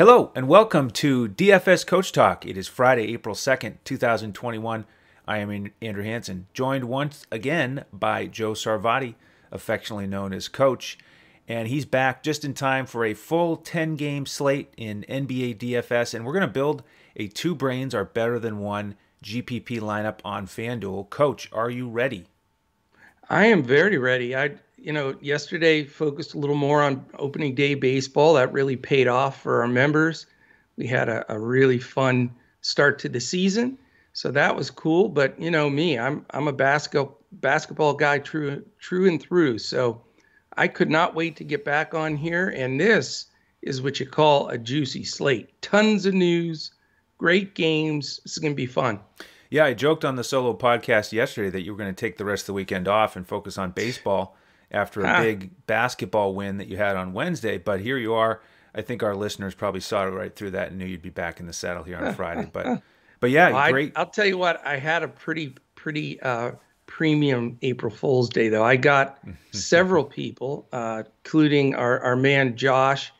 Hello and welcome to DFS Coach Talk. It is Friday, April 2nd, 2021. I am Andrew Hanson, joined once again by Joe Sarvati, affectionately known as Coach. And he's back just in time for a full 10 game slate in NBA DFS. And we're going to build a two brains are better than one GPP lineup on FanDuel. Coach, are you ready? I am very ready. I, you know, yesterday focused a little more on opening day baseball. That really paid off for our members. We had a, a really fun start to the season, so that was cool. But you know me, I'm I'm a basketball basketball guy true true and through. So I could not wait to get back on here. And this is what you call a juicy slate. Tons of news, great games. This is going to be fun. Yeah, I joked on the solo podcast yesterday that you were going to take the rest of the weekend off and focus on baseball after a ah. big basketball win that you had on Wednesday. But here you are. I think our listeners probably saw it right through that and knew you'd be back in the saddle here on Friday. But but yeah, well, great. I, will tell you what, I had a pretty pretty uh, premium April Fool's Day though. I got several people, uh, including our our man Josh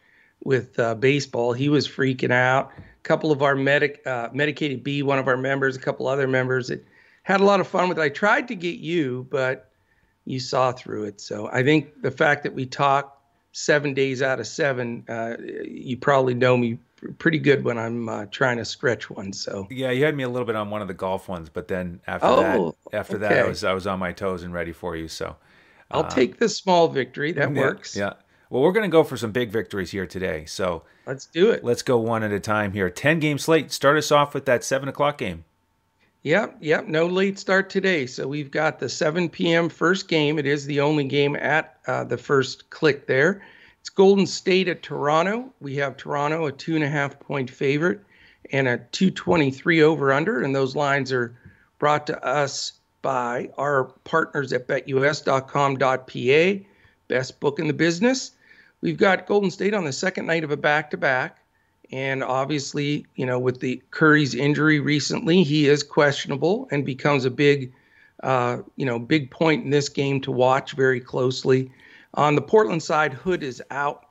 with uh, baseball. He was freaking out A couple of our medic uh, medicated B, one of our members, a couple other members that had a lot of fun with it. I tried to get you, but you saw through it. So I think the fact that we talk seven days out of seven, uh, you probably know me pretty good when I'm uh, trying to stretch one. So yeah, you had me a little bit on one of the golf ones, but then after oh, that, after okay. that, I was I was on my toes and ready for you. So I'll uh, take the small victory. That yeah, works. Yeah. Well, we're going to go for some big victories here today. So let's do it. Let's go one at a time here. 10 game slate. Start us off with that 7 o'clock game. Yep, yep. No late start today. So we've got the 7 p.m. first game. It is the only game at uh, the first click there. It's Golden State at Toronto. We have Toronto a two and a half point favorite and a 223 over under. And those lines are brought to us by our partners at betus.com.pa, best book in the business. We've got Golden State on the second night of a back to back. And obviously, you know, with the Curry's injury recently, he is questionable and becomes a big, uh, you know, big point in this game to watch very closely. On the Portland side, Hood is out.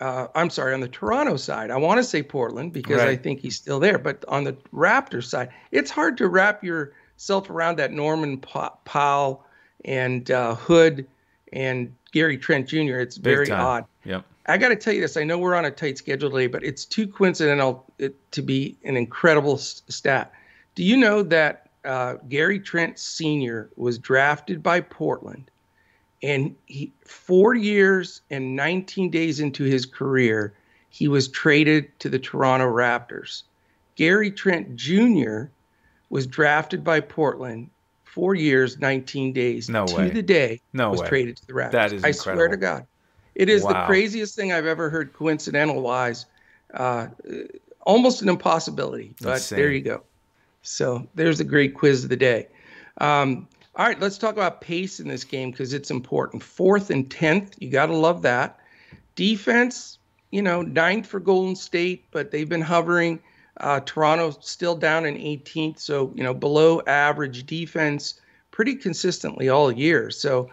Uh, I'm sorry, on the Toronto side, I want to say Portland because right. I think he's still there. But on the Raptors side, it's hard to wrap yourself around that Norman Powell and uh, Hood and Gary Trent Jr. It's very odd. Yep. I got to tell you this. I know we're on a tight schedule today, but it's too coincidental to be an incredible stat. Do you know that uh, Gary Trent Sr. was drafted by Portland, and he four years and 19 days into his career, he was traded to the Toronto Raptors. Gary Trent Jr. was drafted by Portland four years, 19 days no to way. the day no was way. traded to the Raptors. That is I incredible. swear to God. It is wow. the craziest thing I've ever heard coincidental wise. Uh, almost an impossibility, but Insane. there you go. So there's a great quiz of the day. Um, all right, let's talk about pace in this game because it's important. Fourth and 10th, you got to love that. Defense, you know, ninth for Golden State, but they've been hovering. Uh, Toronto still down in 18th, so you know below average defense pretty consistently all year. So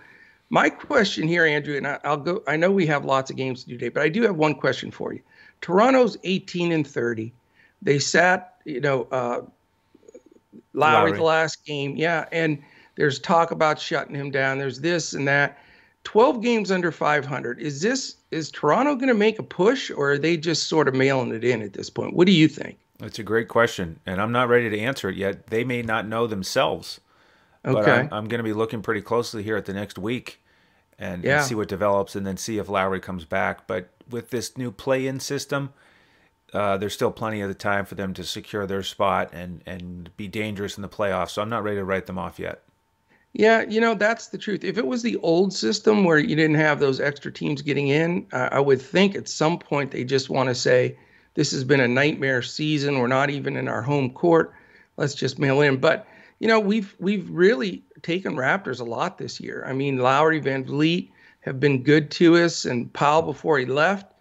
my question here, Andrew, and I'll go. I know we have lots of games to do today, but I do have one question for you. Toronto's 18 and 30. They sat, you know, uh, Lowry, Lowry the last game, yeah, and there's talk about shutting him down. There's this and that. 12 games under 500. Is this is Toronto going to make a push, or are they just sort of mailing it in at this point? What do you think? That's a great question, and I'm not ready to answer it yet. They may not know themselves. Okay. But I'm, I'm going to be looking pretty closely here at the next week and, yeah. and, see what develops and then see if Lowry comes back. But with this new play in system, uh, there's still plenty of the time for them to secure their spot and, and be dangerous in the playoffs. So I'm not ready to write them off yet. Yeah, you know, that's the truth. If it was the old system where you didn't have those extra teams getting in, uh, I would think at some point they just want to say, this has been a nightmare season. We're not even in our home court. Let's just mail in. But you know, we've we've really taken Raptors a lot this year. I mean, Lowry, Van VanVleet have been good to us, and Powell before he left.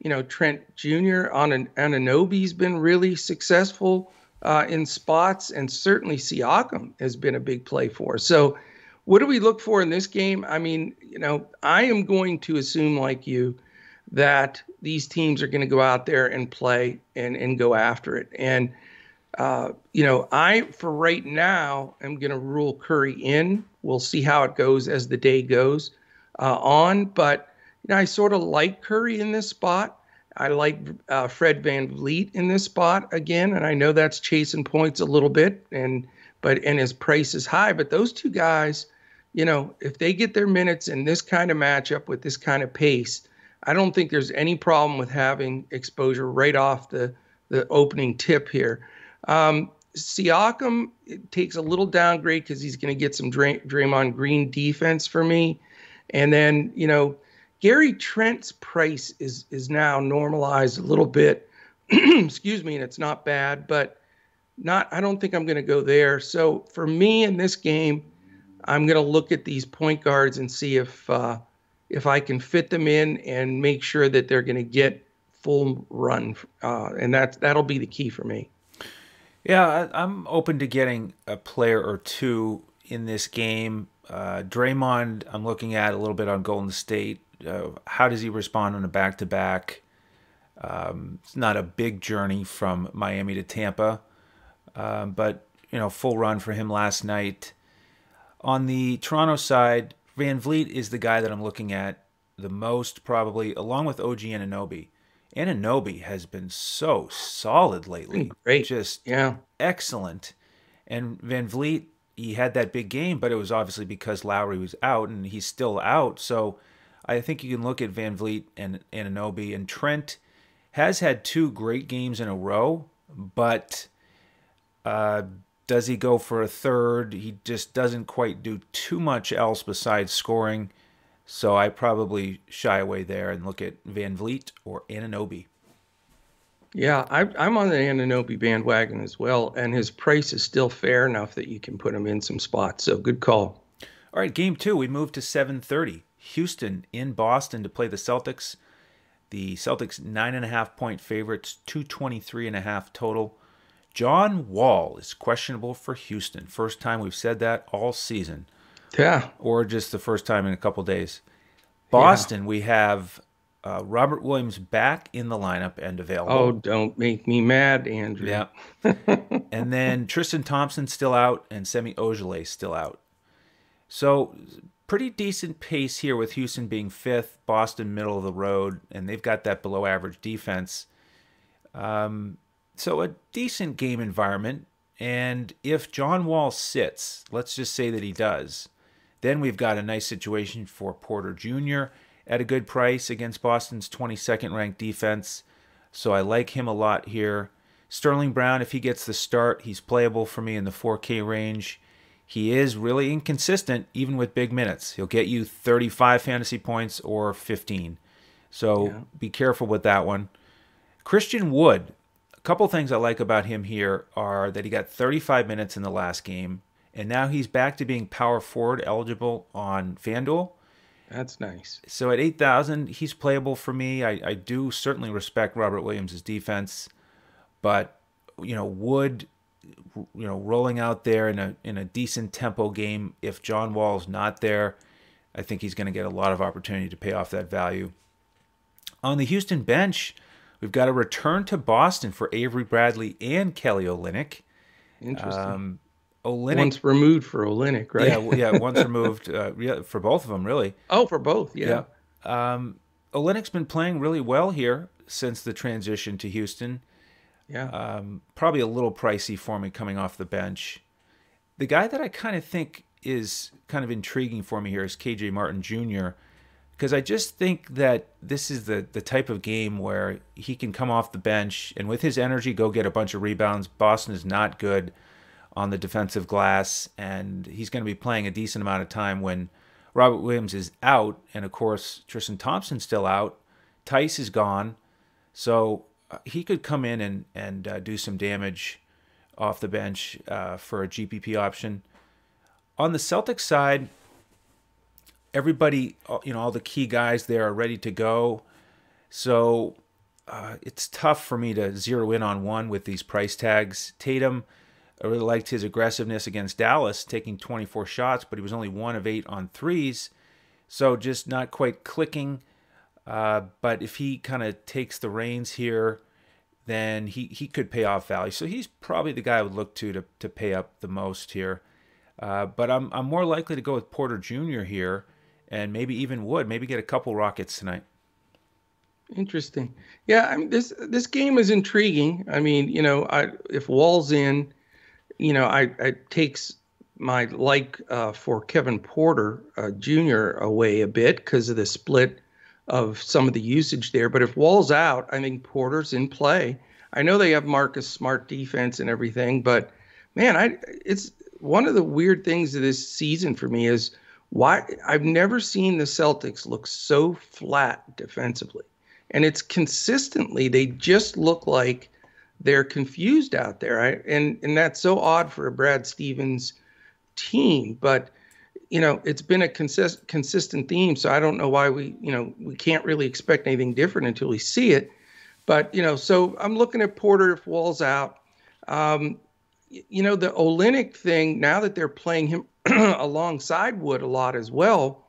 You know, Trent Jr. on an Anunoby's been really successful uh, in spots, and certainly Siakam has been a big play for. So, what do we look for in this game? I mean, you know, I am going to assume like you that these teams are going to go out there and play and, and go after it. And, uh, you know, I, for right now, am going to rule Curry in. We'll see how it goes as the day goes uh, on. But, you know, I sort of like Curry in this spot. I like uh, Fred VanVleet in this spot again, and I know that's chasing points a little bit, and but and his price is high. But those two guys, you know, if they get their minutes in this kind of matchup with this kind of pace, I don't think there's any problem with having exposure right off the the opening tip here. Um, Siakam takes a little downgrade because he's going to get some Dray- Draymond Green defense for me, and then you know Gary Trent's price is is now normalized a little bit. Excuse me, and it's not bad, but not. I don't think I'm going to go there. So for me in this game, I'm going to look at these point guards and see if uh, if I can fit them in and make sure that they're going to get full run, uh, and that that'll be the key for me. Yeah, I'm open to getting a player or two in this game. Uh, Draymond, I'm looking at a little bit on Golden State uh, how does he respond on a back to back? It's not a big journey from Miami to Tampa, um, but you know, full run for him last night. On the Toronto side, VanVleet is the guy that I'm looking at the most, probably, along with OG and Anunoby. Anunoby has been so solid lately. Great. Just yeah. excellent. And VanVleet, he had that big game, but it was obviously because Lowry was out and he's still out. So I think you can look at VanVleet and Anunoby and Trent has had two great games in a row, but uh, does he go for a third? He just doesn't quite do too much else besides scoring. So I probably shy away there and look at VanVleet or Anunoby. Yeah, I, I'm on the Anunoby bandwagon as well, and his price is still fair enough that you can put him in some spots. So good call. All right, game two, we move to 7:30. Houston in Boston to play the Celtics. The Celtics nine and a half point favorites, 223 and a half total. John Wall is questionable for Houston. First time we've said that all season. Yeah. Or just the first time in a couple days. Boston, yeah. we have uh, Robert Williams back in the lineup and available. Oh, don't make me mad, Andrew. Yeah. and then Tristan Thompson still out and Semi Ojeleye still out. So pretty decent pace here with Houston being fifth, Boston middle of the road, and they've got that below average defense. Um, so a decent game environment. And if John Wall sits, let's just say that he does, then we've got a nice situation for Porter Jr. at a good price against Boston's 22nd ranked defense. So I like him a lot here. Sterling Brown, if he gets the start, he's playable for me in the 4K range. He is really inconsistent, even with big minutes. He'll get you 35 fantasy points or 15. So yeah. be careful with that one. Christian Wood, a couple things I like about him here are that he got 35 minutes in the last game, and now he's back to being power forward eligible on FanDuel. That's nice. So at 8,000, he's playable for me. I, I do certainly respect Robert Williams' defense, but, you know, Wood you know, rolling out there in a in a decent tempo game. If John Wall's not there, I think he's going to get a lot of opportunity to pay off that value. On the Houston bench, we've got a return to Boston for Avery Bradley and Kelly Olynyk. Interesting. Um, Olynyk, once removed for Olynyk, right? Yeah, yeah, once removed. Uh, yeah, for both of them, really. Oh, for both, yeah. yeah. Um, Olynyk's been playing really well here since the transition to Houston. Yeah. Um, probably a little pricey for me coming off the bench. The guy that I kind of think is kind of intriguing for me here is KJ Martin Jr. Because I just think that this is the, the type of game where he can come off the bench and with his energy go get a bunch of rebounds. Boston is not good on the defensive glass, and he's going to be playing a decent amount of time when Robert Williams is out, and of course Tristan Thompson's still out. Tice is gone, so he could come in and and uh, do some damage off the bench uh, for a GPP option. On the Celtics side, everybody, uh, you know, all the key guys there are ready to go. So uh, it's tough for me to zero in on one with these price tags. Tatum, I really liked his aggressiveness against Dallas, taking 24 shots, but he was only one of eight on threes. So just not quite clicking. Uh, but if he kind of takes the reins here, then he, he could pay off value. So he's probably the guy I would look to to, to pay up the most here. Uh, but I'm, I'm more likely to go with Porter Jr. here and maybe even Wood. Maybe get a couple Rockets tonight. Interesting. Yeah, I mean this this game is intriguing. I mean, you know, I if Wall's in, you know, I it takes my like uh, for Kevin Porter uh, Jr. away a bit because of the split of some of the usage there. But if Wall's out, I think Porter's in play. I know they have Marcus Smart defense and everything, but man, I it's one of the weird things of this season for me is why I've never seen the Celtics look so flat defensively. And it's consistently they just look like they're confused out there. I, and and that's so odd for a Brad Stevens team, but you know, it's been a consist, consistent theme. So I don't know why we, you know, we can't really expect anything different until we see it. But you know, so I'm looking at Porter if Wall's out. Um, you know, the Olynyk thing. Now that they're playing him alongside Wood a lot as well,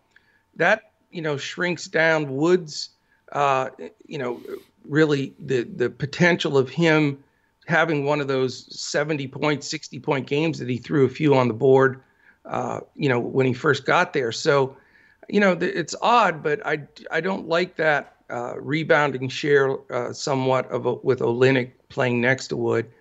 that you know shrinks down Wood's. Uh, you know, really the the potential of him having one of those 70 point, 60 point games that he threw a few on the board uh, you know, when he first got there. So, you know, it's odd, but I, I don't like that uh, rebounding share uh, somewhat of a, with Olynyk playing next to Wood.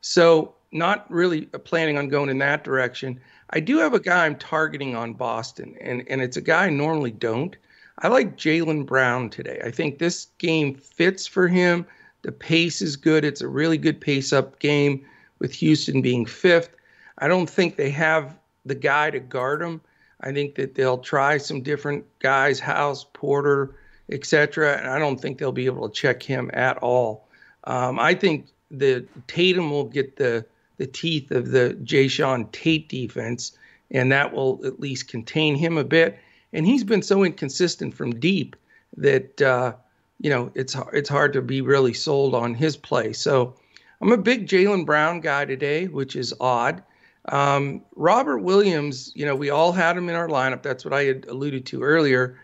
So, not really planning on going in that direction. I do have a guy I'm targeting on Boston, and, and it's a guy I normally don't. I like Jaylen Brown today. I think this game fits for him. The pace is good. It's a really good pace up game with Houston being fifth. I don't think they have the guy to guard him. I think that they'll try some different guys, House, Porter, etc. And I don't think they'll be able to check him at all. Um, I think the Tatum will get the the teeth of the Jae'Sean Tate defense, and that will at least contain him a bit. And he's been so inconsistent from deep that uh, you know it's it's hard to be really sold on his play. So I'm a big Jaylen Brown guy today, which is odd. Um, Robert Williams, you know, we all had him in our lineup. That's what I had alluded to earlier.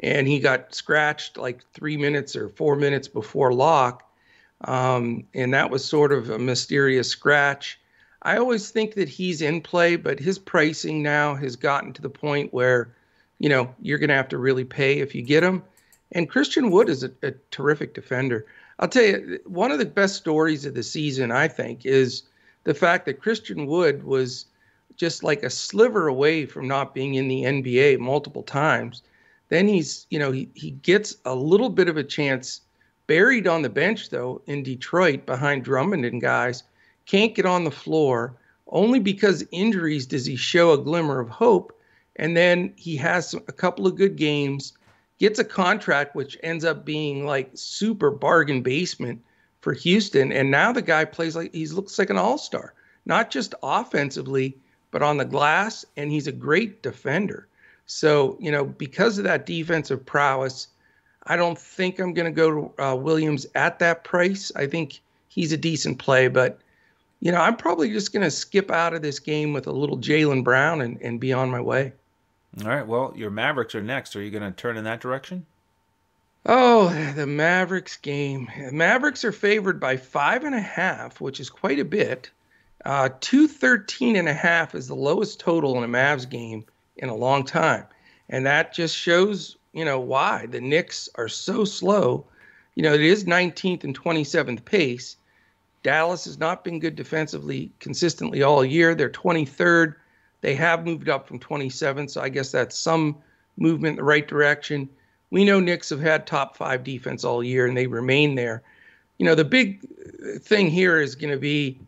And he got scratched like three minutes or four minutes before lock. Um, and that was sort of a mysterious scratch. I always think that he's in play, but his pricing now has gotten to the point where, you know, you're going to have to really pay if you get him. And Christian Wood is a, a terrific defender. I'll tell you, one of the best stories of the season, I think, is the fact that Christian Wood was just like a sliver away from not being in the NBA multiple times. Then he's, you know, he, he gets a little bit of a chance buried on the bench, though, in Detroit behind Drummond and guys. Can't get on the floor. Only because injuries does he show a glimmer of hope. And then he has a couple of good games, gets a contract, which ends up being like super bargain basement for Houston. And now the guy plays like he looks like an all star, not just offensively, but on the glass. And he's a great defender. So, you know, because of that defensive prowess, I don't think I'm going to go to uh, Williams at that price. I think he's a decent play, but, you know, I'm probably just going to skip out of this game with a little Jaylen Brown and, and be on my way. All right. Well, your Mavericks are next. Are you going to turn in that direction? Oh, the Mavericks game. Mavericks are favored by five and a half, which is quite a bit. Uh, 213 and a half is the lowest total in a Mavs game in a long time. And that just shows, you know, why the Knicks are so slow. You know, it is 19th and 27th pace. Dallas has not been good defensively consistently all year. They're 23rd. They have moved up from 27, so I guess that's some movement in the right direction we know Knicks have had top five defense all year and they remain there. You know, the big thing here is going to be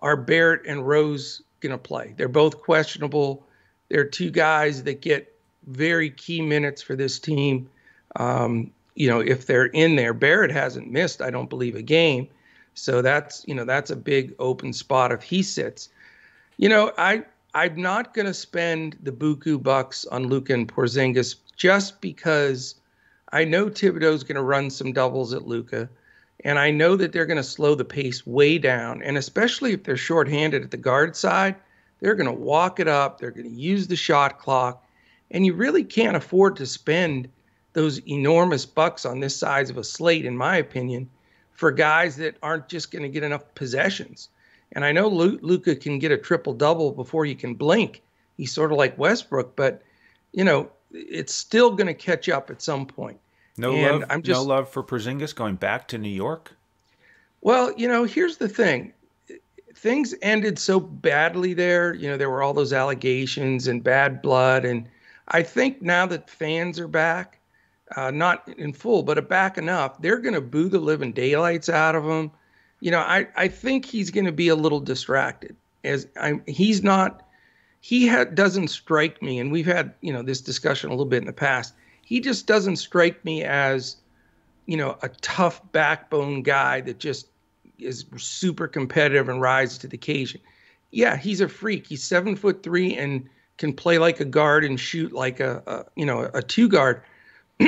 are Barrett and Rose going to play? They're both questionable. They're two guys that get very key minutes for this team. Um, you know, if they're in there, Barrett hasn't missed, I don't believe, a game. So that's, you know, that's a big open spot if he sits. You know, I I'm not going to spend the buku bucks on Luka and Porzingis just because I know Thibodeau's going to run some doubles at Luka, and I know that they're going to slow the pace way down. And especially if they're shorthanded at the guard side, they're going to walk it up. They're going to use the shot clock, and you really can't afford to spend those enormous bucks on this size of a slate, in my opinion, for guys that aren't just going to get enough possessions. And I know Luka can get a triple double before you can blink. He's sort of like Westbrook, but you know it's still going to catch up at some point. No and love. I'm just, no love for Porzingis going back to New York. Well, you know, here's the thing. Things ended so badly there. You know, there were all those allegations and bad blood, and I think now that fans are back, uh, not in full, but back enough, they're going to boo the living daylights out of him. You know, I, I think he's going to be a little distracted as I'm, he's not, he ha- doesn't strike me. And we've had, you know, this discussion a little bit in the past. He just doesn't strike me as, you know, a tough backbone guy that just is super competitive and rises to the occasion. Yeah, he's a freak. He's seven foot three and can play like a guard and shoot like a, a you know a two guard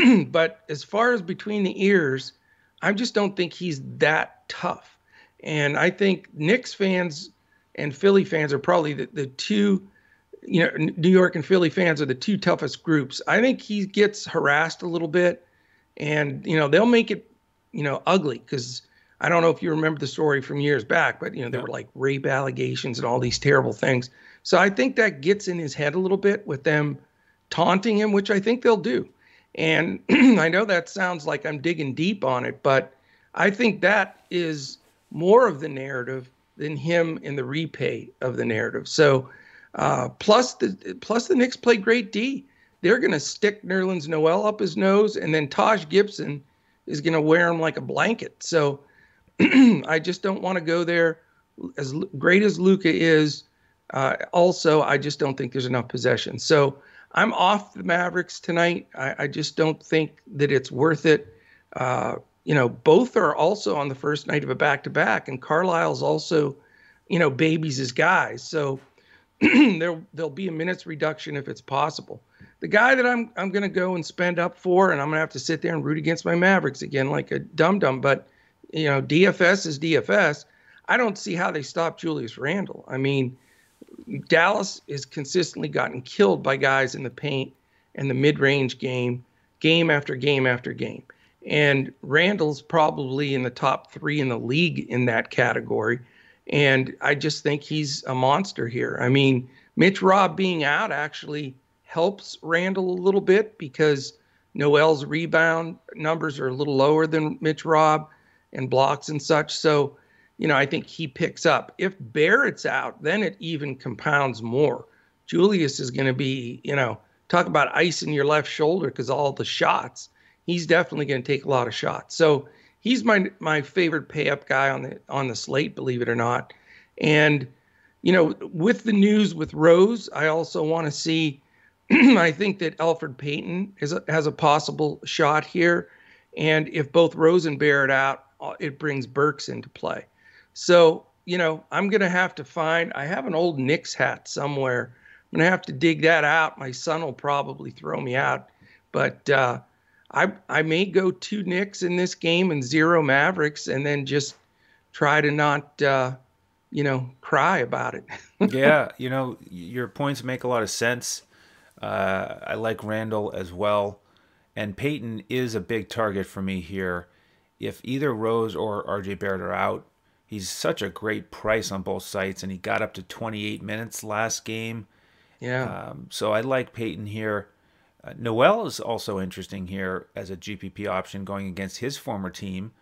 but as far as between the ears, I just don't think he's that tough. And I think Knicks fans and Philly fans are probably the, the two, you know, New York and Philly fans are the two toughest groups. I think he gets harassed a little bit, and you know they'll make it, you know, ugly because I don't know if you remember the story from years back, but you know there were like rape allegations and all these terrible things. So I think that gets in his head a little bit with them taunting him, which I think they'll do. And I know that sounds like I'm digging deep on it, but I think that is more of the narrative than him in the repay of the narrative. So, uh, plus the plus the Knicks play great D. They're going to stick Nerlens Noel up his nose, and then Taj Gibson is going to wear him like a blanket. So, I just don't want to go there. As great as Luka is, uh, also I just don't think there's enough possession. So I'm off the Mavericks tonight. I, I just don't think that it's worth it. Uh, you know, both are also on the first night of a back to back, and Carlisle's also, you know, babies his guys. So there there'll be a minutes reduction if it's possible. The guy that I'm I'm gonna go and spend up for, and I'm gonna have to sit there and root against my Mavericks again like a dum dum. But you know, DFS is DFS. I don't see how they stop Julius Randle. I mean, Dallas has consistently gotten killed by guys in the paint and the mid-range game, game after game after game. And Randle's probably in the top three in the league in that category. And I just think he's a monster here. I mean, Mitch Robb being out actually helps Randall a little bit because Noel's rebound numbers are a little lower than Mitch Robb and blocks and such. So you know, I think he picks up. If Barrett's out, then it even compounds more. Julius is going to be, you know, talk about ice in your left shoulder because all the shots. He's definitely going to take a lot of shots. So he's my my favorite pay up guy on the on the slate, believe it or not. And you know, with the news with Rose, I also want to see. I think that Elfrid Payton is a, has a possible shot here, and if both Rose and Barrett out, uh, it brings Burks into play. So, you know, I'm going to have to find, I have an old Knicks hat somewhere. I'm going to have to dig that out. My son will probably throw me out. But uh, I, I may go two Knicks in this game and zero Mavericks and then just try to not, uh, you know, cry about it. yeah. You know, your points make a lot of sense. Uh, I like Randle as well. And Payton is a big target for me here. If either Rose or RJ Barrett are out, He's such a great price on both sites, and he got up to 28 minutes last game. Yeah. Um, so I like Payton here. Uh, Noel is also interesting here as a GPP option going against his former team.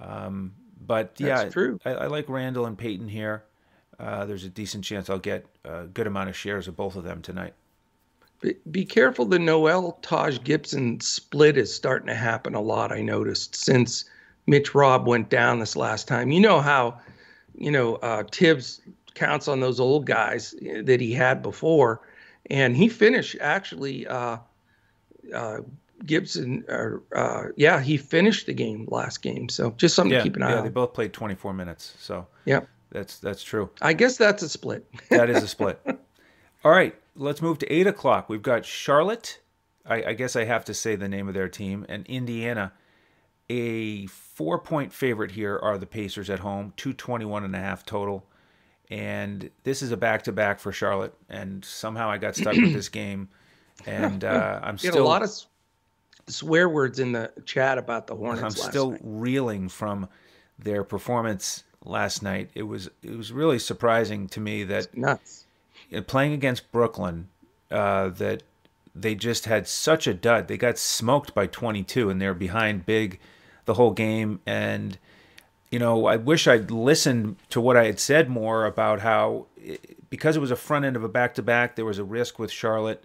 Um, but yeah. I, I, like Randle and Payton here. Uh, there's a decent chance I'll get a good amount of shares of both of them tonight. Be, be careful. The Noel Taj Gibson split is starting to happen a lot. I noticed since Mitch Robb went down this last time. You know how, you know, uh, Thibs counts on those old guys that he had before, and he finished actually. Uh, uh, Gibson, uh, yeah, he finished the game last game. So just something yeah, to keep an eye yeah, on. Yeah, they both played 24 minutes. So yeah, that's that's true. I guess that's a split. that is a split. All right, let's move to eight o'clock. We've got Charlotte. I, I guess I have to say the name of their team and Indiana. A four point favorite here are the Pacers at home, 221 and a half total. And this is a back to back for Charlotte. And somehow I got stuck with this game. And uh, I'm still a lot of swear words in the chat about the Hornets. I'm still night. reeling from their performance last night. It was it was really surprising to me that it's nuts playing against Brooklyn uh, that they just had such a dud. They got smoked by 22 and they're behind big the whole game and you know, I wish I'd listened to what I had said more about how because it was a front end of a back to back, there was a risk with Charlotte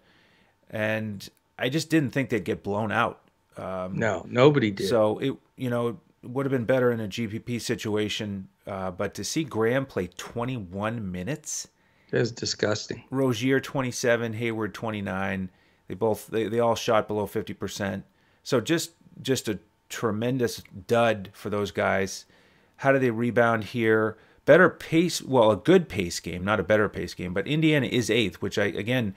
and I just didn't think they'd get blown out. Um, no, nobody did. So it, you know, would have been better in a GPP situation, uh, but to see Graham play 21 minutes, it was disgusting. Rozier 27, Hayward 29. They both they, they all shot below 50%. So just just a tremendous dud for those guys. How do they rebound here? Better pace, well, a good pace game, not a better pace game, but Indiana is eighth, which I again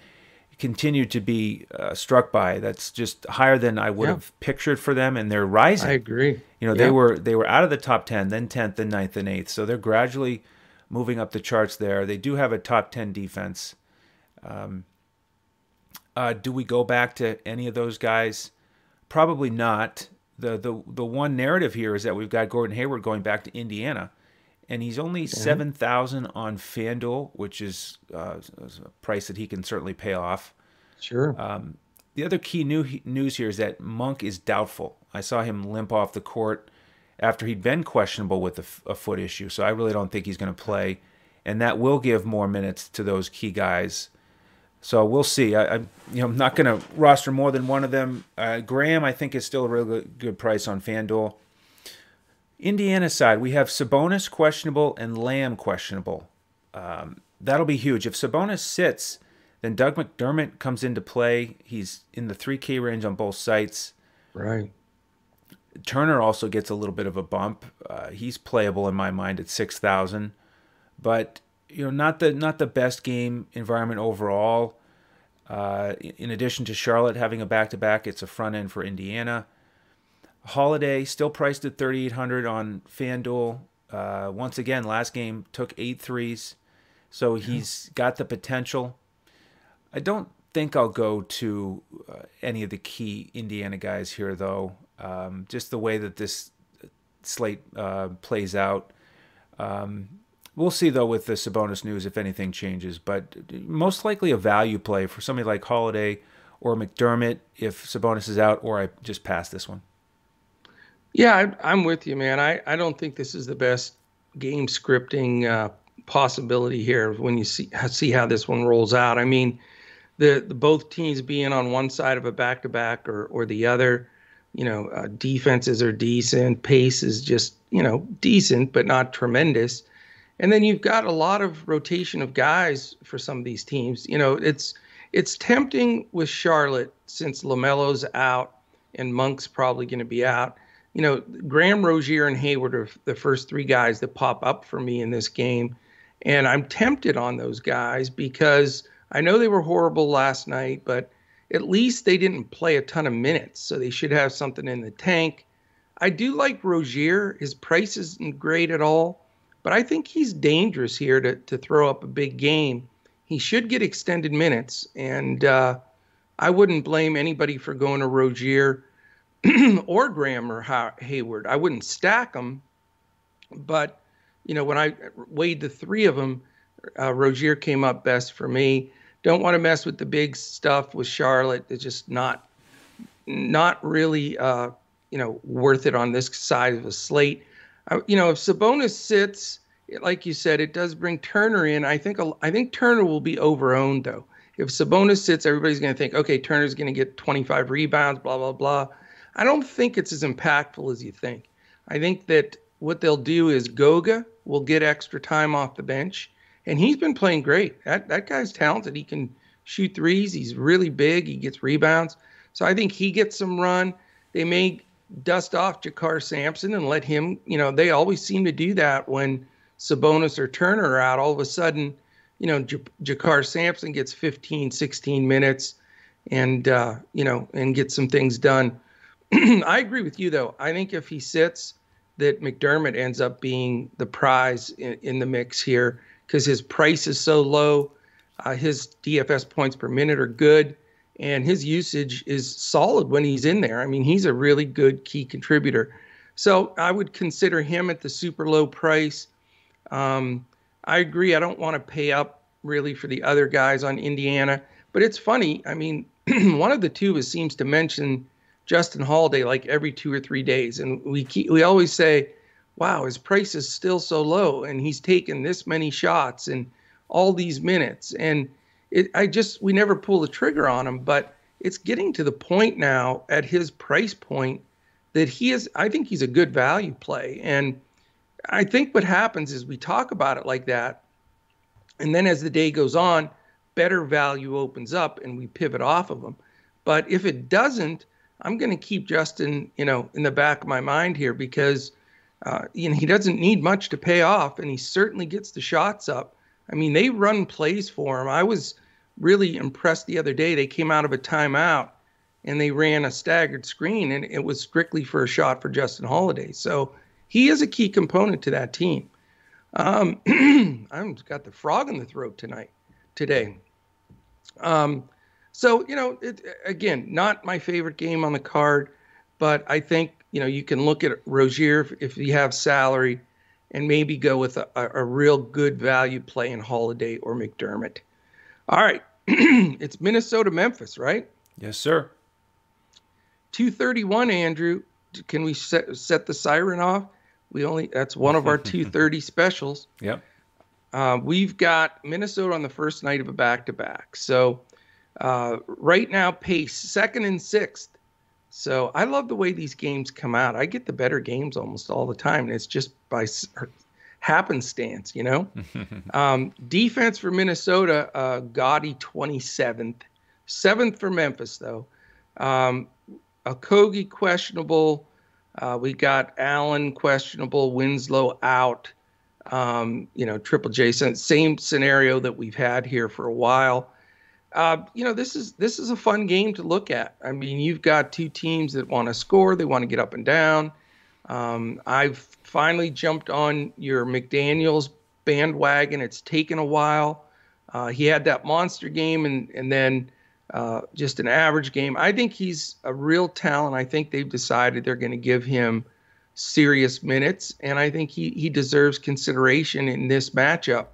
continue to be uh, struck by. That's just higher than I would yeah. have pictured for them, and they're rising. I agree. You know, yeah. they were they were out of the top ten, then tenth, then ninth, and eighth. So they're gradually moving up the charts there. They do have a top ten defense. Um, uh, do we go back to any of those guys? Probably not. The the The one narrative here is that we've got Gordon Hayward going back to Indiana and he's only mm-hmm. seven thousand on FanDuel, which is uh, a price that he can certainly pay off. Sure. Um, the other key new, news here is that Monk is doubtful. I saw him limp off the court after he'd been questionable with a, a foot issue, so I really don't think he's going to play, and that will give more minutes to those key guys. So we'll see. I, I you know, I'm not going to roster more than one of them. Uh, Graham, I think, is still a really good price on FanDuel. Indiana side, we have Sabonis questionable and Lamb questionable. Um, that'll be huge. If Sabonis sits, then Doug McDermott comes into play. He's in the 3K range on both sites. Right. Turner also gets a little bit of a bump. Uh, he's playable in my mind at 6,000, but you know not the not the best game environment overall. Uh, in addition to Charlotte having a back to back, it's a front end for Indiana. Holiday still priced at 3,800 on FanDuel. Uh, once again, last game took eight threes, so he's got the potential. I don't think I'll go to uh, any of the key Indiana guys here, though. Um, just the way that this slate uh, plays out. Um, we'll see, though, with the Sabonis news if anything changes. But most likely a value play for somebody like Holiday or McDermott if Sabonis is out, or I just pass this one. Yeah, I, am with you, man. I, I don't think this is the best game scripting uh, possibility here when you see see how this one rolls out. I mean, the, the both teams being on one side of a back to back or or the other, you know, uh, defenses are decent, pace is just you know decent but not tremendous, and then you've got a lot of rotation of guys for some of these teams. You know, it's it's tempting with Charlotte since Lamelo's out and Monk's probably going to be out you know, Graham, Rozier, and Hayward are the first three guys that pop up for me in this game. And I'm tempted on those guys because I know they were horrible last night, but at least they didn't play a ton of minutes. So they should have something in the tank. I do like Rozier. His price isn't great at all, but I think he's dangerous here to, to throw up a big game. He should get extended minutes. And uh, I wouldn't blame anybody for going to Rozier or Graham or Hayward. I wouldn't stack them, but you know when I weighed the three of them, uh, Rozier came up best for me. Don't want to mess with the big stuff with Charlotte. It's just not not really uh, you know worth it on this side of a slate. You know if Sabonis sits, like you said, it does bring Turner in. I think I think Turner will be overowned though. If Sabonis sits, everybody's going to think, okay, Turner's going to get 25 rebounds, blah blah blah. I don't think it's as impactful as you think. I think that what they'll do is Goga will get extra time off the bench, and he's been playing great. That that guy's talented. He can shoot threes. He's really big. He gets rebounds. So I think he gets some run. They may dust off JaKarr Sampson and let him. You know, they always seem to do that when Sabonis or Turner are out. All of a sudden, you know, J- JaKarr Sampson gets 15, 16 minutes, and uh, you know, and get some things done. I agree with you, though. I think if he sits, that McDermott ends up being the prize in, in the mix here because his price is so low. Uh, his DFS points per minute are good, and his usage is solid when he's in there. I mean, he's a really good key contributor. So I would consider him at the super low price. Um, I agree. I don't want to pay up really for the other guys on Indiana, but it's funny. I mean, one of the two us seems to mention Justin Holiday like every two or three days, and we keep, we always say, "Wow, his price is still so low, and he's taken this many shots and all these minutes." And it, I just we never pull the trigger on him, but it's getting to the point now at his price point that he is. I think he's a good value play, and I think what happens is we talk about it like that, and then as the day goes on, better value opens up, and we pivot off of them. But if it doesn't, I'm going to keep Justin, you know, in the back of my mind here because, uh, you know, he doesn't need much to pay off, and he certainly gets the shots up. I mean, they run plays for him. I was really impressed the other day. They came out of a timeout and they ran a staggered screen, and it was strictly for a shot for Justin Holiday. So he is a key component to that team. Um, I've got the frog in the throat tonight, today. Um, so you know, it, again, not my favorite game on the card, but I think you know you can look at Rozier if, if you have salary, and maybe go with a, a, real good value play in Holiday or McDermott. All right, it's Minnesota Memphis, right? Yes, sir. 231, Andrew. Can we set, set the siren off? We only that's one of our 230 specials. Yep. Uh, we've got Minnesota on the first night of a back to back. So uh, right now, pace second and sixth. So I love the way these games come out. I get the better games almost all the time, and it's just by happenstance, you know. um, defense for Minnesota, uh, Gotti 27th, seventh for Memphis though. Um, Okogie questionable. Uh, we got Allen questionable, Winslow out. Um, you know, Triple J same scenario that we've had here for a while. Uh, you know, this is this is a fun game to look at. I mean, you've got two teams that want to score, they want to get up and down. Um, I've finally jumped on your McDaniels bandwagon. It's taken a while. Uh, he had that monster game and and then uh, just an average game. I think he's a real talent. I think they've decided they're going to give him serious minutes, and I think he he deserves consideration in this matchup.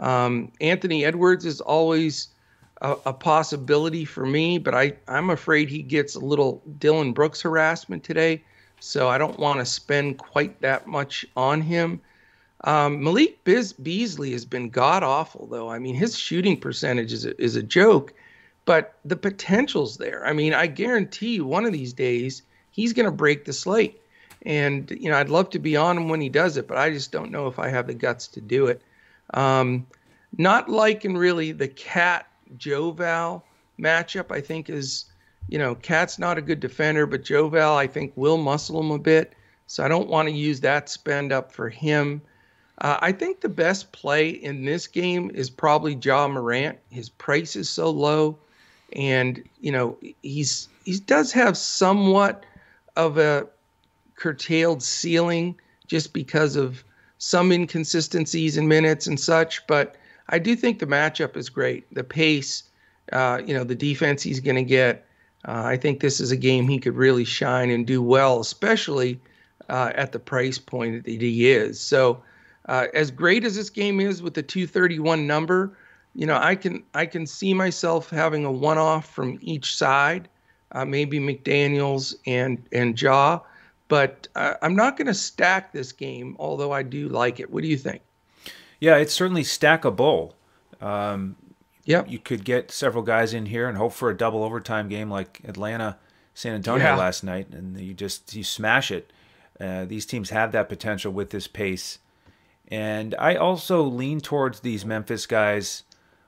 Um, Anthony Edwards is always a, a, possibility for me, but I I'm afraid he gets a little Dillon Brooks harassment today so I don't want to spend quite that much on him. Um, Malik Biz- Beasley has been god awful, though. I mean, his shooting percentage is a, is a joke, but the potential's there. I mean, I guarantee you, one of these days he's going to break the slate. And you know, I'd love to be on him when he does it, but I just don't know if I have the guts to do it. Um, not liking really the Cat Joe Val matchup. I think is you know, Cat's not a good defender, but Joval, I think, will muscle him a bit. So I don't want to use that spend up for him. Uh, I think the best play in this game is probably Ja Morant. His price is so low, and you know he's he does have somewhat of a curtailed ceiling just because of some inconsistencies in minutes and such. But I do think the matchup is great. The pace, uh, you know, the defense he's going to get. Uh, I think this is a game he could really shine and do well, especially uh, at the price point that he is. So, uh, as great as this game is with the 231 number, you know, I can I can see myself having a one-off from each side, uh, maybe McDaniel's and and Ja, but uh, I'm not going to stack this game, although I do like it. What do you think? Yeah, it's certainly stackable. Um, yeah, you could get several guys in here and hope for a double overtime game like Atlanta, San Antonio yeah. last night, and you just you smash it. Uh, these teams have that potential with this pace, and I also lean towards these Memphis guys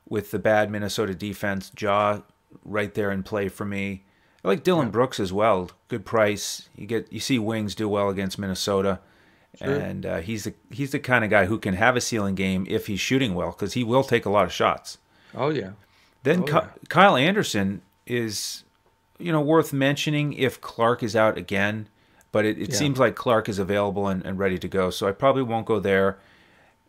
with the bad Minnesota defense. Ja right there in play for me. I like Dillon yeah. Brooks as well. Good price. You get you see wings do well against Minnesota. Sure. And uh, he's the he's the kind of guy who can have a ceiling game if he's shooting well because he will take a lot of shots. Oh yeah. Then oh, Ky- yeah. Kyle Anderson is, you know, worth mentioning if Clark is out again. But it, it yeah. seems like Clark is available and, and, ready to go, so I probably won't go there.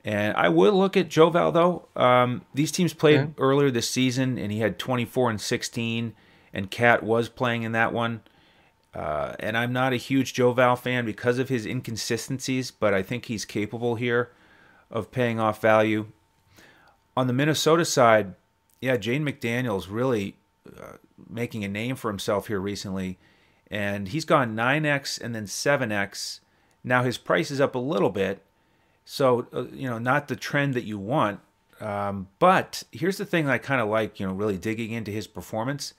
And I will look at Joval though. Um, these teams played okay. earlier this season, and he had 24 and 16, and Cat was playing in that one. Uh, and I'm not a huge Joe Val fan because of his inconsistencies, but I think he's capable here of paying off value. On the Minnesota side, yeah, Jaden McDaniels really uh, making a name for himself here recently, and he's gone 9x and then 7x. Now his price is up a little bit, so uh, you know not the trend that you want. Um, but here's the thing I kind of like, you know, really digging into his performance.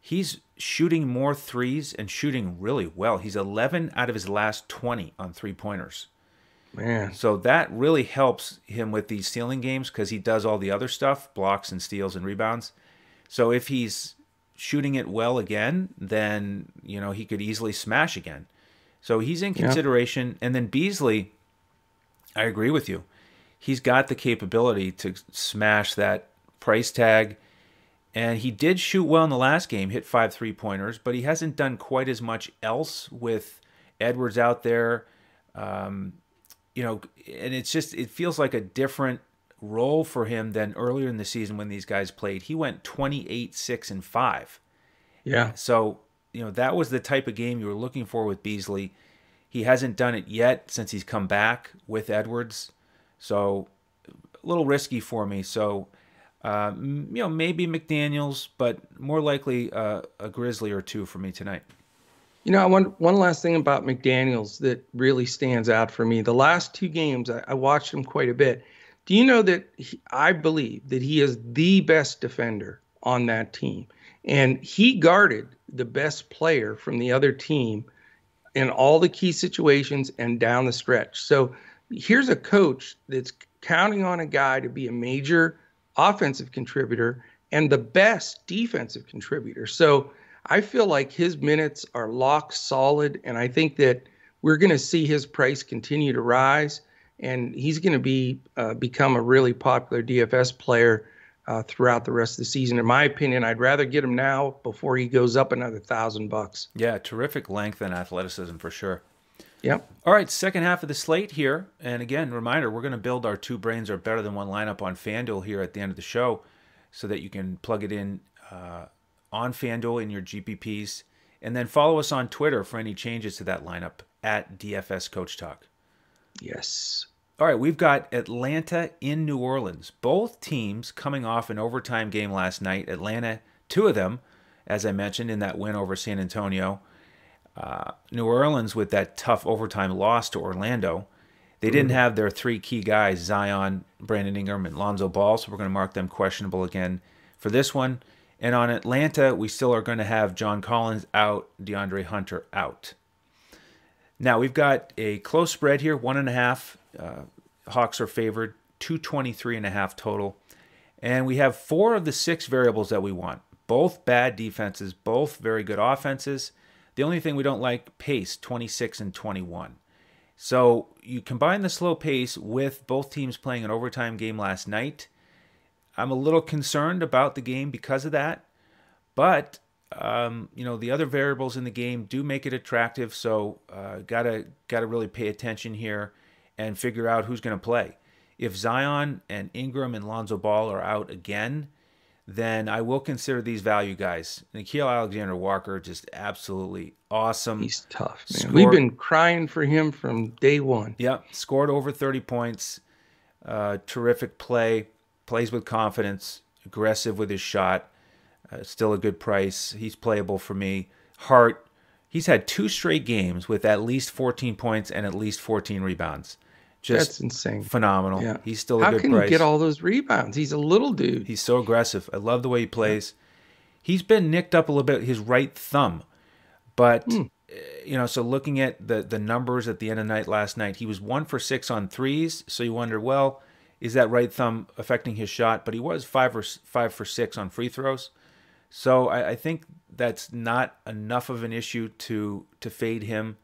He's shooting more threes and shooting really well. He's 11 out of his last 20 on three pointers. Man. So that really helps him with these stealing games because he does all the other stuff blocks and steals and rebounds. So if he's shooting it well again, then, you know, he could easily smash again. So he's in consideration. Yeah. And then Beasley, I agree with you. He's got the capability to smash that price tag. And he did shoot well in the last game, hit five three pointers, but he hasn't done quite as much else with Edwards out there. Um, you know, and it's just it feels like a different role for him than earlier in the season when these guys played. He went 28 6 and 5. Yeah. So, you know, that was the type of game you were looking for with Beasley. He hasn't done it yet since he's come back with Edwards. So, a little risky for me. So, uh, you know, maybe McDaniels, but more likely uh, a Grizzly or two for me tonight. You know, one one last thing about McDaniel's that really stands out for me. The last two games, I, I watched him quite a bit. Do you know that he, I believe that he is the best defender on that team, and he guarded the best player from the other team in all the key situations and down the stretch. So here's a coach that's counting on a guy to be a major offensive contributor and the best defensive contributor. So I feel like his minutes are locked solid, and I think that we're going to see his price continue to rise, and he's going to be uh, become a really popular DFS player uh, throughout the rest of the season. In my opinion, I'd rather get him now before he goes up another thousand bucks. Yeah, terrific length and athleticism for sure. Yep. All right, second half of the slate here, and again, reminder: we're going to build our two brains are better than one lineup on FanDuel here at the end of the show, so that you can plug it in. Uh, on FanDuel in your GPPs, and then follow us on Twitter for any changes to that lineup at DFS Coach Talk. Yes. All right, we've got Atlanta in New Orleans. Both teams coming off an overtime game last night. Atlanta, two of them, as I mentioned, in that win over San Antonio. Uh, New Orleans with that tough overtime loss to Orlando. They didn't have their three key guys, Zion, Brandon Ingram, and Lonzo Ball, so we're going to mark them questionable again for this one. And on Atlanta, we still are going to have John Collins out, DeAndre Hunter out. Now we've got a close spread here, one and a half. Uh, Hawks are favored, 223 and a half total. And we have four of the six variables that we want. Both bad defenses, both very good offenses. The only thing we don't like, pace, 26 and 21. So you combine the slow pace with both teams playing an overtime game last night I'm a little concerned about the game because of that. But um, you know the other variables in the game do make it attractive. So uh, gotta gotta really pay attention here and figure out who's going to play. If Zion and Ingram and Lonzo Ball are out again, then I will consider these value guys. Nickeil Alexander Walker just absolutely awesome. He's tough, man. Scored, We've been crying for him from day one. Yep, scored over 30 points. Uh, terrific play plays with confidence, aggressive with his shot, uh, still a good price. He's playable for me. Hart, he's had two straight games with at least 14 points and at least 14 rebounds. Just That's insane. Phenomenal. Yeah. He's still a How good can price. he get all those rebounds? He's a little dude. He's so aggressive. I love the way he plays. Yeah. He's been nicked up a little bit, his right thumb. But, mm. you know, so looking at the, the numbers at the end of the night last night, he was one for six on threes. So you wonder, well, is that right thumb affecting his shot, but he was five or five for six on free throws. So I, I think that's not enough of an issue to to fade him.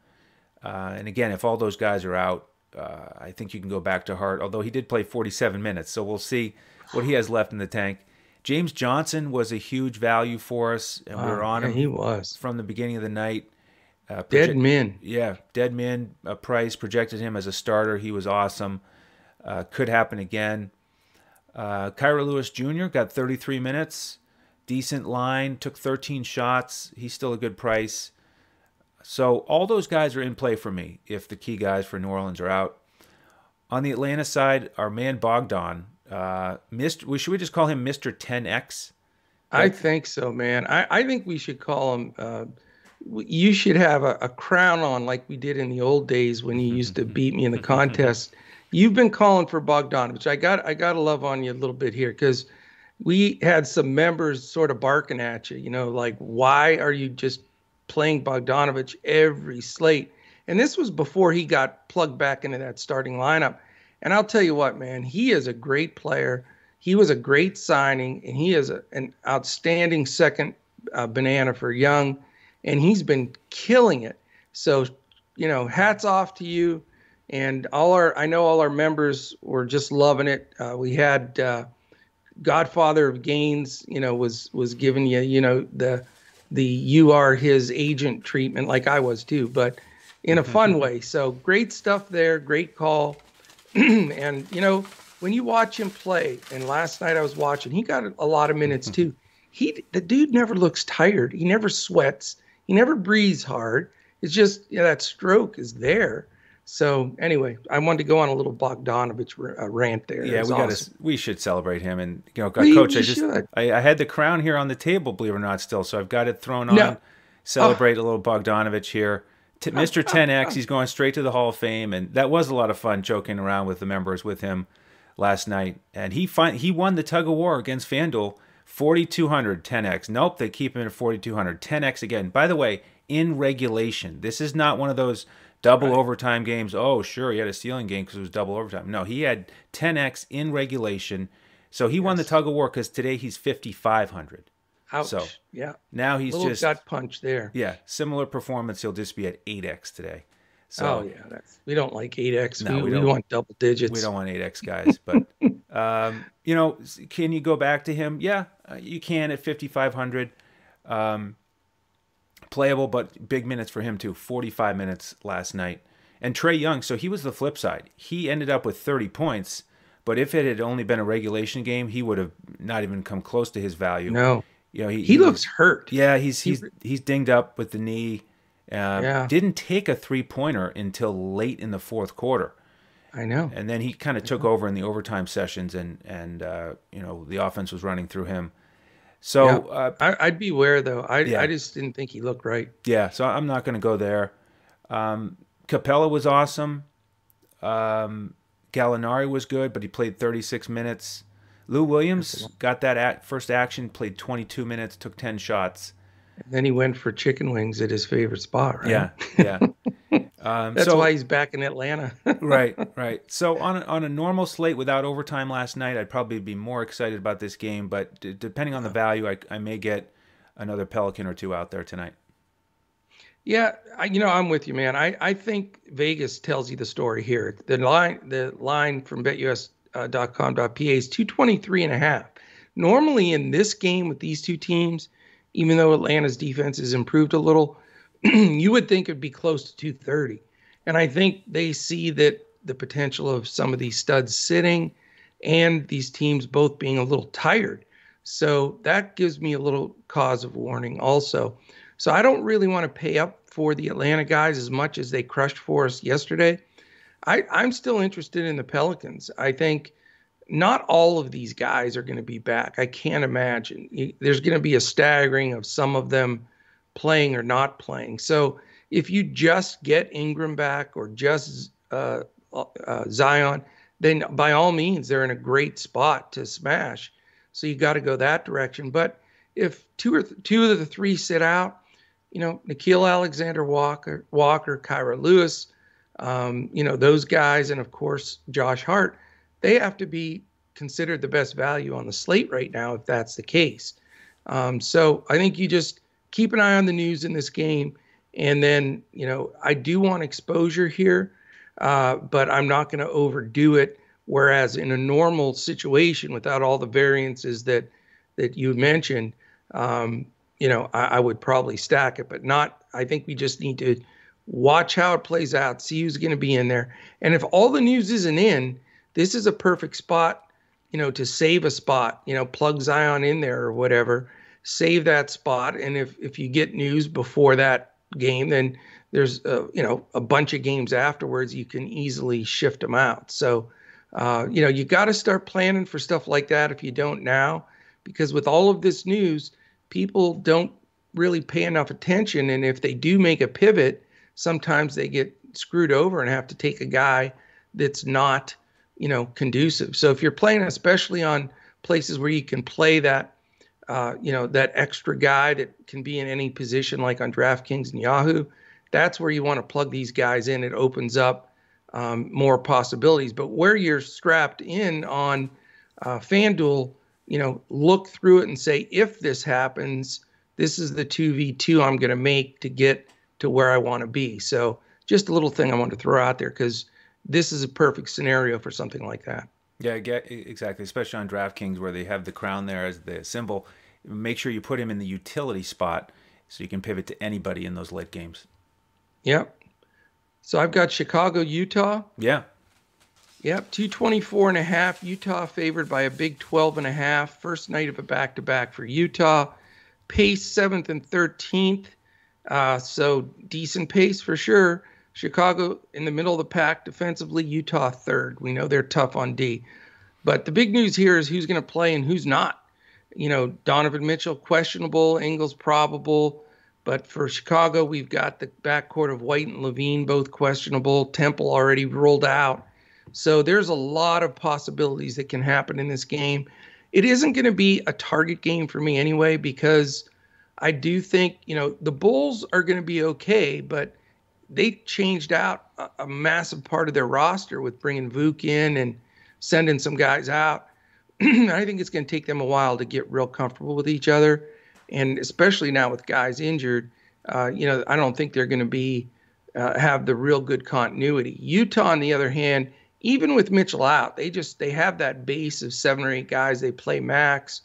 Uh, and again, if all those guys are out, uh, I think you can go back to Hart. Although he did play 47 minutes, so we'll see what he has left in the tank. James Johnson was a huge value for us, and we were on yeah, him. He was from the beginning of the night. Uh, dead men. Yeah, dead men. A price projected him as a starter. He was awesome. Uh, could happen again. Uh, Kira Lewis Jr. got 33 minutes. decent line, took 13 shots. He's still a good price. So all those guys are in play for me if the key guys for New Orleans are out. On the Atlanta side, our man Bogdan, uh, Mr. Should we just call him Mister 10x? I think so, man. I, I think we should call him. Uh, you should have a, a, crown on like we did in the old days when you used to beat me in the contest. You've been calling for Bogdanovich. I got I got to love on you a little bit here because we had some members sort of barking at you. You know, like why are you just playing Bogdanovich every slate? And this was before he got plugged back into that starting lineup. And I'll tell you what, man, he is a great player. He was a great signing, and he is a, an outstanding second uh, banana for Young, and he's been killing it. So, you know, hats off to you. And all our, I know all our members were just loving it. Uh, we had uh, Godfather of Gains, you know, was was giving you, you know, the the you are his agent treatment, like I was too, but in a fun way. So great stuff there, great call, and you know when you watch him play, and last night I was watching, he got a lot of minutes too. He the dude never looks tired. He never sweats. He never breathes hard. It's just yeah, that stroke is there. So anyway, I wanted to go on a little Bogdanovich uh, rant there. Yeah, we awesome. got to. We should celebrate him, and you know, we, coach. We I just I, I, had the crown here on the table, believe it or not, still. So I've got it thrown on. No. Celebrate oh. a little Bogdanovich here. Mr. 10X, he's going straight to the Hall of Fame, and that was a lot of fun joking around with the members with him last night. And he fin- he won the tug of war against FanDuel 4200 10x. Nope, they keep him at 4200 10x again. By the way, in regulation, this is not one of those double right. overtime games. Oh, sure, he had a stealing game because it was double overtime. No, he had 10x in regulation. So he yes. won the tug of war because today he's 5500. Ouch. So yeah. Now he's Little just gut punch there. Yeah, similar performance. He'll just be at 8x today. So, oh yeah, that's we don't like 8x. No, we, we, we want double digits. We don't want 8x guys, but um, you know, can you go back to him? Yeah, uh, you can at 5500. Um, playable, but big minutes for him too. 45 minutes last night. And Trae Young, so he was the flip side. He ended up with 30 points, but if it had only been a regulation game, he would have not even come close to his value. No. You know, he, he, he looks hurt. Yeah, he's he's he's dinged up with the knee. Uh, yeah. Didn't take a three pointer until late in the fourth quarter. I know. And then he kind of took over in the overtime sessions, and and uh, you know the offense was running through him. So yeah. uh, I, would be aware though. I yeah. I just didn't think he looked right. Yeah. So I'm not going to go there. Um, Capela was awesome. Um, Gallinari was good, but he played 36 minutes. Lou Williams got that at first action, played 22 minutes, took 10 shots. And then he went for chicken wings at his favorite spot, right? Yeah, yeah. Um, That's so, why he's back in Atlanta. right, right. So on a, on a normal slate without overtime last night, I'd probably be more excited about this game. But d- depending on the value, I, I may get another Pelican or two out there tonight. Yeah, I, you know, I'm with you, man. I, I think Vegas tells you the story here. The line the line from BetUS uh, is 223 and a half. Normally in this game with these two teams, even though Atlanta's defense has improved a little, you would think it'd be close to 230. And I think they see that the potential of some of these studs sitting and these teams both being a little tired. So that gives me a little cause of warning also. So I don't really want to pay up for the Atlanta guys as much as they crushed for us yesterday. I, I'm still interested in the Pelicans. I think not all of these guys are going to be back. I can't imagine. There's going to be a staggering of some of them playing or not playing. So if you just get Ingram back or just uh, uh, Zion, then by all means they're in a great spot to smash. So you got to go that direction. But if two or th- two of the three sit out, you know, Nickeil Alexander Walker, Walker, Kira Lewis, um, you know, those guys, and of course, Josh Hart, they have to be considered the best value on the slate right now if that's the case. Um, so I think you just keep an eye on the news in this game. And then, you know, I do want exposure here, uh, but I'm not going to overdo it. Whereas in a normal situation, without all the variances that that you mentioned, um, you know, I, I would probably stack it, but not. I think we just need to watch how it plays out, see who's going to be in there. And if all the news isn't in, this is a perfect spot, you know, to save a spot, you know, plug Zion in there or whatever. Save that spot. And if if you get news before that game, then there's uh, you know a bunch of games afterwards. You can easily shift them out. So uh, you know you got to start planning for stuff like that if you don't now, because with all of this news, people don't really pay enough attention. And if they do make a pivot, sometimes they get screwed over and have to take a guy that's not you know conducive. So if you're playing, especially on places where you can play that uh, you know, that extra guy that can be in any position, like on DraftKings and Yahoo. That's where you want to plug these guys in. It opens up um, more possibilities. But where you're strapped in on uh, FanDuel, you know, look through it and say, if this happens, this is the 2v2 I'm going to make to get to where I want to be. So just a little thing I want to throw out there because this is a perfect scenario for something like that. Yeah, get exactly, especially on DraftKings where they have the crown there as the symbol. Make sure you put him in the utility spot so you can pivot to anybody in those late games. Yep. So I've got Chicago, Utah. Yeah. Yep, 224 and a half. Utah favored by a big 12 and a half. First night of a back to back for Utah. Pace 7th and 13th. Uh, so decent pace for sure. Chicago in the middle of the pack defensively, Utah third. We know they're tough on D. But the big news here is who's going to play and who's not. You know, Donovan Mitchell questionable, Ingles probable. But for Chicago, we've got the backcourt of White and LaVine both questionable. Temple already rolled out. So there's a lot of possibilities that can happen in this game. It isn't going to be a target game for me anyway because I do think, you know, the Bulls are going to be okay, but they changed out a, a, massive part of their roster with bringing Vuk in and sending some guys out. I think it's going to take them a while to get real comfortable with each other, and especially now with guys injured, uh, you know, I don't think they're going to be uh, have the real good continuity. Utah, on the other hand, even with Mitchell out, they just they have that base of seven or eight guys. They play max.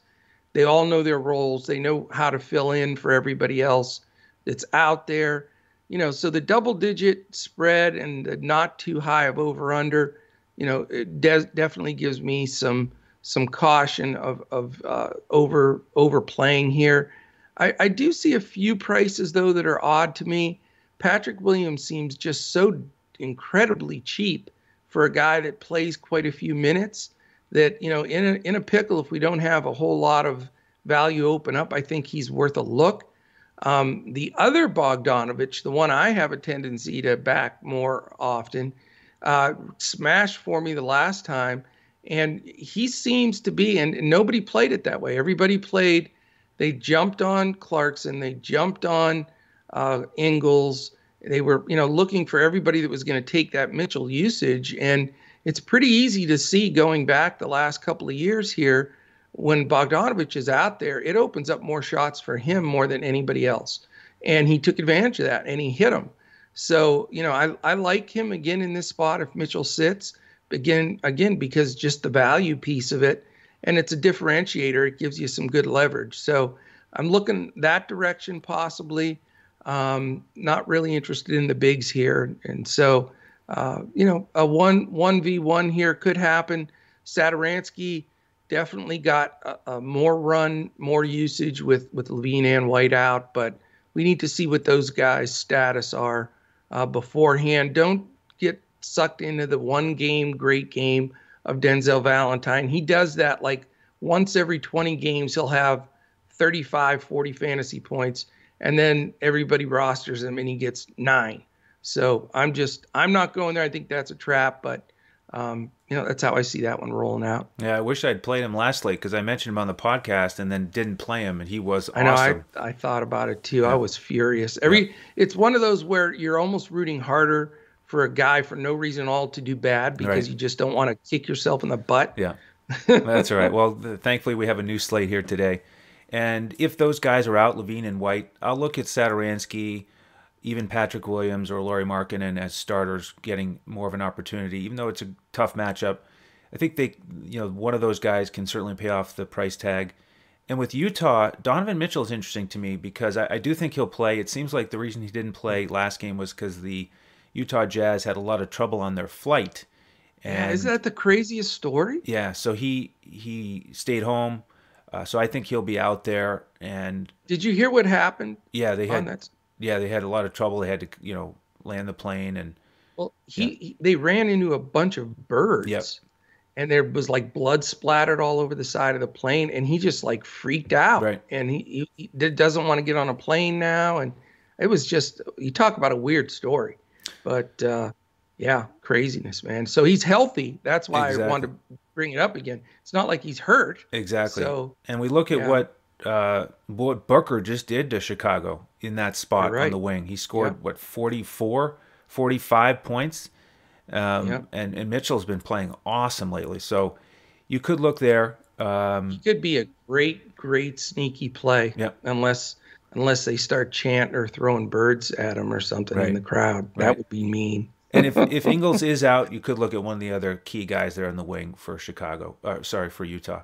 They all know their roles. They know how to fill in for everybody else that's out there you know, so the double digit spread and the not too high of over under, you know, it de- definitely gives me some some caution of of uh, over overplaying here. I, I do see a few prices though that are odd to me. Patrick Williams seems just so incredibly cheap for a guy that plays quite a few minutes. That you know, in a, in a pickle, if we don't have a whole lot of value open up, I think he's worth a look. Um, the other Bogdanovich, the one I have a tendency to back more often, uh, smashed for me the last time. And he seems to be, and, nobody played it that way. Everybody played, they jumped on Clarkson, they jumped on uh, Ingles. They were, you know, looking for everybody that was going to take that Mitchell usage. And it's pretty easy to see going back the last couple of years here when Bogdanovich is out there, it opens up more shots for him more than anybody else. And he took advantage of that and he hit them. So, you know, I, I like him again in this spot if Mitchell sits. Again, again, because just the value piece of it, and it's a differentiator. It gives you some good leverage. So I'm looking that direction possibly. Um, not really interested in the bigs here, and so uh, you know, a one one v one here could happen. Satoransky definitely got a, a, more run, more usage with with LaVine and White out, but we need to see what those guys' status are uh, beforehand. Don't get sucked into the one game great game of Denzel Valentine. He does that like once every 20 games. He'll have 35, 40 fantasy points, and then everybody rosters him and he gets nine. So I'm just I'm not going there. I think that's a trap, but um, you know, that's how I see that one rolling out. Yeah, I wish I'd played him last late because I mentioned him on the podcast and then didn't play him, and he was I know. Awesome. I, I thought about it too. Yeah. I was furious. Every yeah. it's one of those where you're almost rooting harder for a guy for no reason at all to do bad because right. you just don't want to kick yourself in the butt. Yeah, that's all right. Well, thankfully we have a new slate here today, and if those guys are out, LaVine and White, I'll look at Satoransky even Patrick Williams or Lauri Markkanen as starters getting more of an opportunity, even though it's a tough matchup. I think they, you know, one of those guys can certainly pay off the price tag. And with Utah, Donovan Mitchell is interesting to me because I, I do think he'll play. It seems like the reason he didn't play last game was because the Utah Jazz had a lot of trouble on their flight. And, yeah, is that the craziest story? Yeah, so he he stayed home. Uh, so I think he'll be out there. And did you hear what happened? Yeah, they had. Yeah, they had a lot of trouble. They had to, you know, land the plane and. Well, he, yeah. he they ran into a bunch of birds. Yep. And there was like blood splattered all over the side of the plane, and he just like freaked out. Right. And he, he, he doesn't want to get on a plane now, and it was just you talk about a weird story, but uh, yeah, craziness, man. So he's healthy. That's why exactly. I wanted to bring it up again. It's not like he's hurt. Exactly. So, and we look at yeah. what uh, what Booker just did to Chicago in that spot right. on the wing. He scored what 44, 45 points. Um, yeah. and, and Mitchell's been playing awesome lately. So you could look there. Um, he could be a great, great sneaky play. Yep. Unless unless they start chanting or throwing birds at him or something right. in the crowd. That would be mean. and if if Ingles is out, you could look at one of the other key guys there on the wing for Chicago. Uh, sorry for Utah.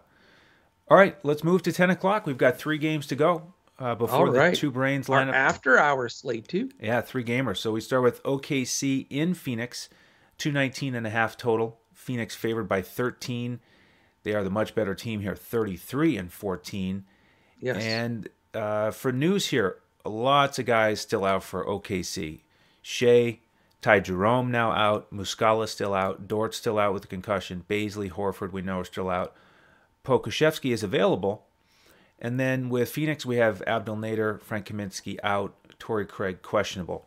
All right, let's move to ten o'clock. We've got three games to go uh, before right. the two brains line up. After hour slate too. Yeah, three gamers. So we start with OKC in Phoenix, 219 and a half total. Phoenix favored by 13. They are the much better team here, 33 and 14. Yes. And uh, for news here, lots of guys still out for OKC. Shai, Ty Jerome now out. Muscala still out. Dort still out with a concussion. Bazley, Horford, we know are still out. Pokusevski is available. And then with Phoenix, we have Abdel Nader, Frank Kaminsky out. Torrey Craig questionable.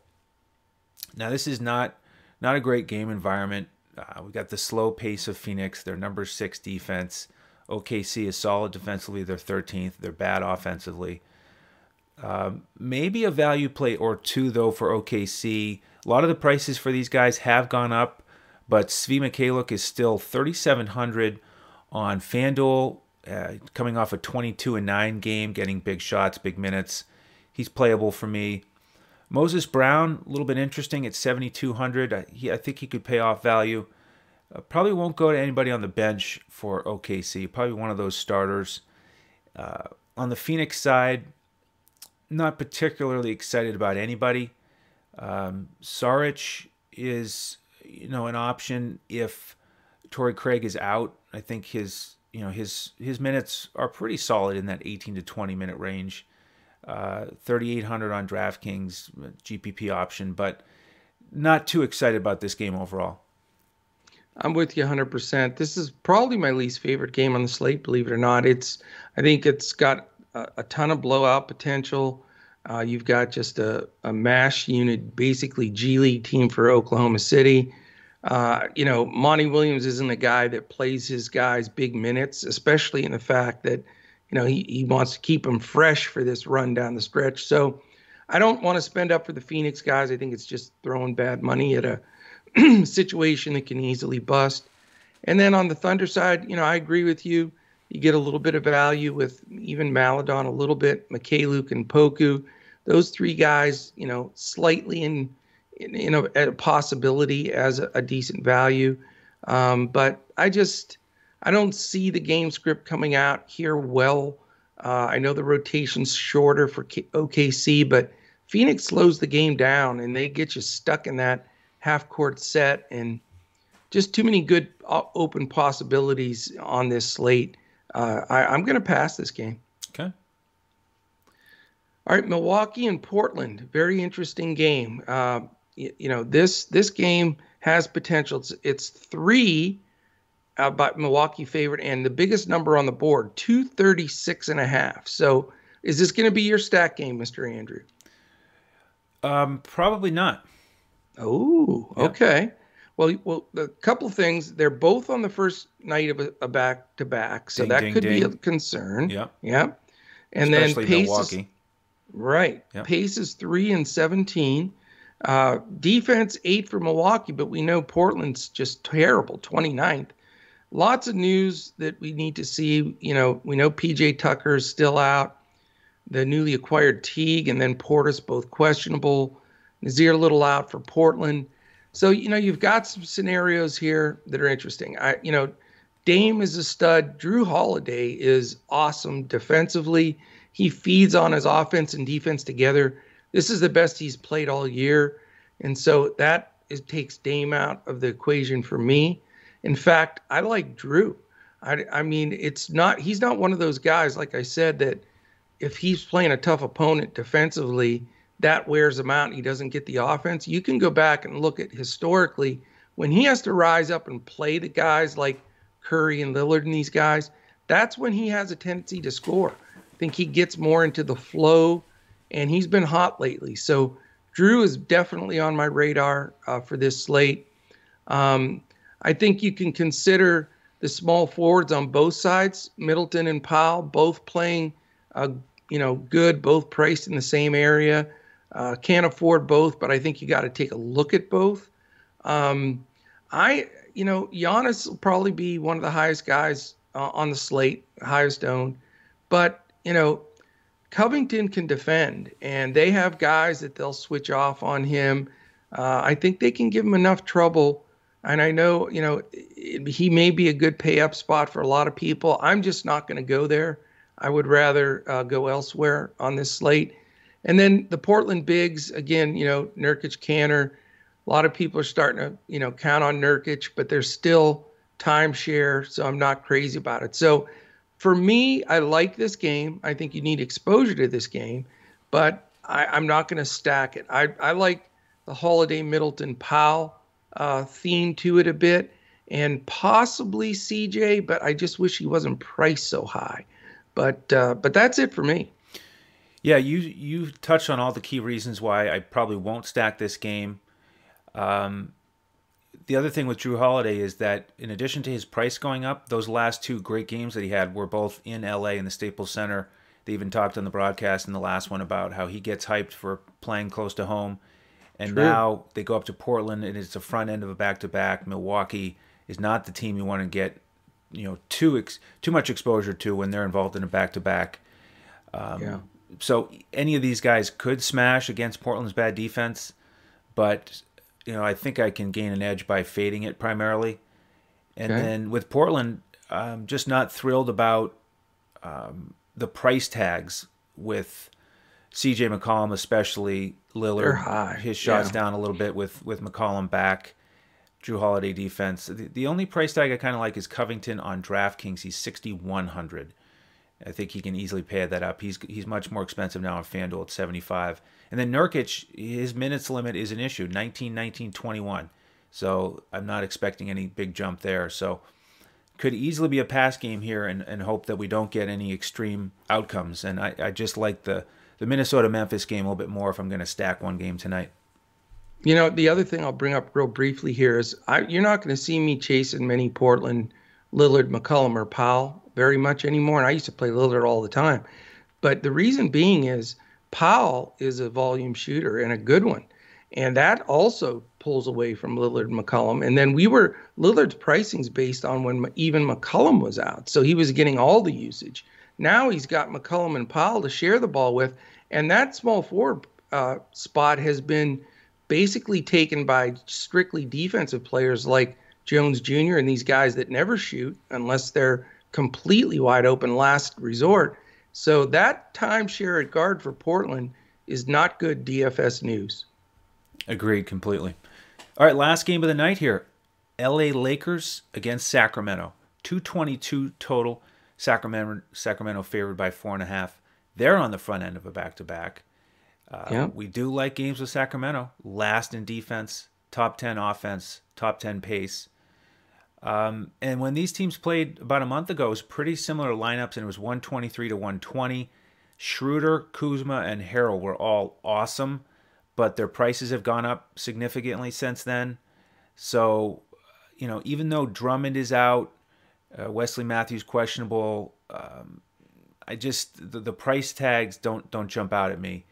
Now this is not not a great game environment. Uh, we got the slow pace of Phoenix, their number six defense. OKC is solid defensively, they're 13th. They're bad offensively. Um, maybe a value play or two, though, for OKC. A lot of the prices for these guys have gone up, but Svi Mykhailiuk is still 3,700 on FanDuel, uh, coming off a 22 and 9 game, getting big shots, big minutes. He's playable for me. Moses Brown, a little bit interesting at 7,200. I, I think he could pay off value. Uh, probably won't go to anybody on the bench for OKC. Probably one of those starters. Uh, on the Phoenix side, not particularly excited about anybody. Um, Saric is, you know, an option if Torrey Craig is out. I think his, you know, his his minutes are pretty solid in that 18 to 20 minute range. Uh, 3,800 on DraftKings GPP option, but not too excited about this game overall. I'm with you 100%. This is probably my least favorite game on the slate, believe it or not. It's I think it's got a, a ton of blowout potential. Uh, you've got just a, a mash unit, basically G League team for Oklahoma City. Uh, you know, Monty Williams isn't a guy that plays his guys big minutes, especially in the fact that, you know, he, he wants to keep them fresh for this run down the stretch. So I don't want to spend up for the Phoenix guys. I think it's just throwing bad money at a situation that can easily bust. And then on the Thunder side, you know, I agree with you. You get a little bit of value with even Maledon, a little bit, Mykhailiuk and Poku. Those three guys, you know, slightly in, in, in a, a, possibility as a, a decent value. Um, but I just, I don't see the game script coming out here well. Uh, I know the rotation's shorter for K- OKC, but Phoenix slows the game down and they get you stuck in that half court set and just too many good uh, open possibilities on this slate uh, I, am going to pass this game. Okay. All right, Milwaukee and Portland, very interesting game. Uh, you, you, know this this game has potential. It's, it's three uh, by Milwaukee favorite, and the biggest number on the board, 236 and a half. So, is this going to be your stack game, Mister Andrew? Um, probably not. Oh, okay. Well, well, a couple of things. They're both on the first night of a back to back, so ding, that ding, could ding. be a concern. Yeah, yeah. And Especially then Pace Milwaukee. Is, right. Yep. Pace is three and seventeen. Uh, defense eight for Milwaukee, but we know Portland's just terrible, 29th. Lots of news that we need to see. You know, we know PJ Tucker is still out. The newly acquired Teague and then Portis both questionable. Nassir Little out for Portland. So you know you've got some scenarios here that are interesting. I you know Dame is a stud. Jrue Holiday is awesome defensively. He feeds on his offense and defense together. This is the best he's played all year, and so that is, takes Dame out of the equation for me. In fact, I like Jrue. I, I mean, it's not, he's not one of those guys, like I said, that if he's playing a tough opponent defensively, that wears him out and he doesn't get the offense. You can go back and look at historically when he has to rise up and play the guys like Curry and Lillard and these guys, that's when he has a tendency to score. I think he gets more into the flow and he's been hot lately. So Jrue is definitely on my radar uh, for this slate. Um, I think you can consider the small forwards on both sides, Middleton and Powell, both playing, uh, you know, good, both priced in the same area. Uh, can't afford both, but I think you got to take a look at both. Um, I, you know, Giannis will probably be one of the highest guys uh, on the slate, highest owned, but you know, Covington can defend, and they have guys that they'll switch off on him. Uh, I think they can give him enough trouble. And I know, you know, it, he may be a good pay up spot for a lot of people. I'm just not going to go there. I would rather uh, go elsewhere on this slate. And then the Portland Bigs, again, you know, Nurkic, Kanter. A lot of people are starting to, you know, count on Nurkic, but there's still timeshare, so I'm not crazy about it. So for me, I like this game. I think you need exposure to this game, but I, am not going to stack it. I, I like the Holiday Middleton Powell uh, theme to it a bit, and possibly CJ, but I just wish he wasn't priced so high. But uh, but that's it for me. Yeah, you you touched on all the key reasons why I probably won't stack this game. Um, the other thing with Jrue Holiday is that in addition to his price going up, those last two great games that he had were both in LA in the Staples Center. They even talked on the broadcast in the last one about how he gets hyped for playing close to home. And True. now they go up to Portland and it's the front end of a back to back. Milwaukee is not the team you want to get, you know, too ex- too much exposure to when they're involved in a back to back. Yeah so any of these guys could smash against Portland's bad defense, but you know I think I can gain an edge by fading it primarily. And okay. then with Portland, I'm just not thrilled about um, the price tags with C.J. McCollum, especially Lillard. His shots yeah. down a little bit with with McCollum back. Jrue Holiday defense. The, the only price tag I kind of like is Covington on DraftKings. He's 6,100. I think he can easily pay that up. He's he's much more expensive now on FanDuel at 75. And then Nurkic, his minutes limit is an issue, 19, 19, 21. So I'm not expecting any big jump there. So could easily be a pass game here and, and hope that we don't get any extreme outcomes. And I, I just like the, the Minnesota Memphis game a little bit more if I'm going to stack one game tonight. You know, the other thing I'll bring up real briefly here is I, you're not going to see me chasing many Portland Lillard, McCollum, or Powell very much anymore. And I used to play Lillard all the time. But the reason being is Powell is a volume shooter and a good one. And that also pulls away from Lillard McCollum. And then we were Lillard's pricing's based on when even McCollum was out. So he was getting all the usage. Now he's got McCollum and Powell to share the ball with. And that small forward uh, spot has been basically taken by strictly defensive players like Jones Jr. and these guys that never shoot unless they're completely wide open last resort. So that timeshare at guard for Portland is not good DFS news. Agreed completely. All right, last game of the night here. LA Lakers against Sacramento. 222 total. Sacramento Sacramento favored by four and a half. They're on the front end of a back to back. We do like games with Sacramento. Last in defense, top 10 offense, top 10 pace. Um, and when these teams played about a month ago, it was pretty similar lineups, and it was 123 to 120. Schroeder, Kuzma, and Harrell were all awesome, but their prices have gone up significantly since then. So, you know, even though Drummond is out, uh, Wesley Matthews questionable, um, I just the, the, price tags don't don't jump out at me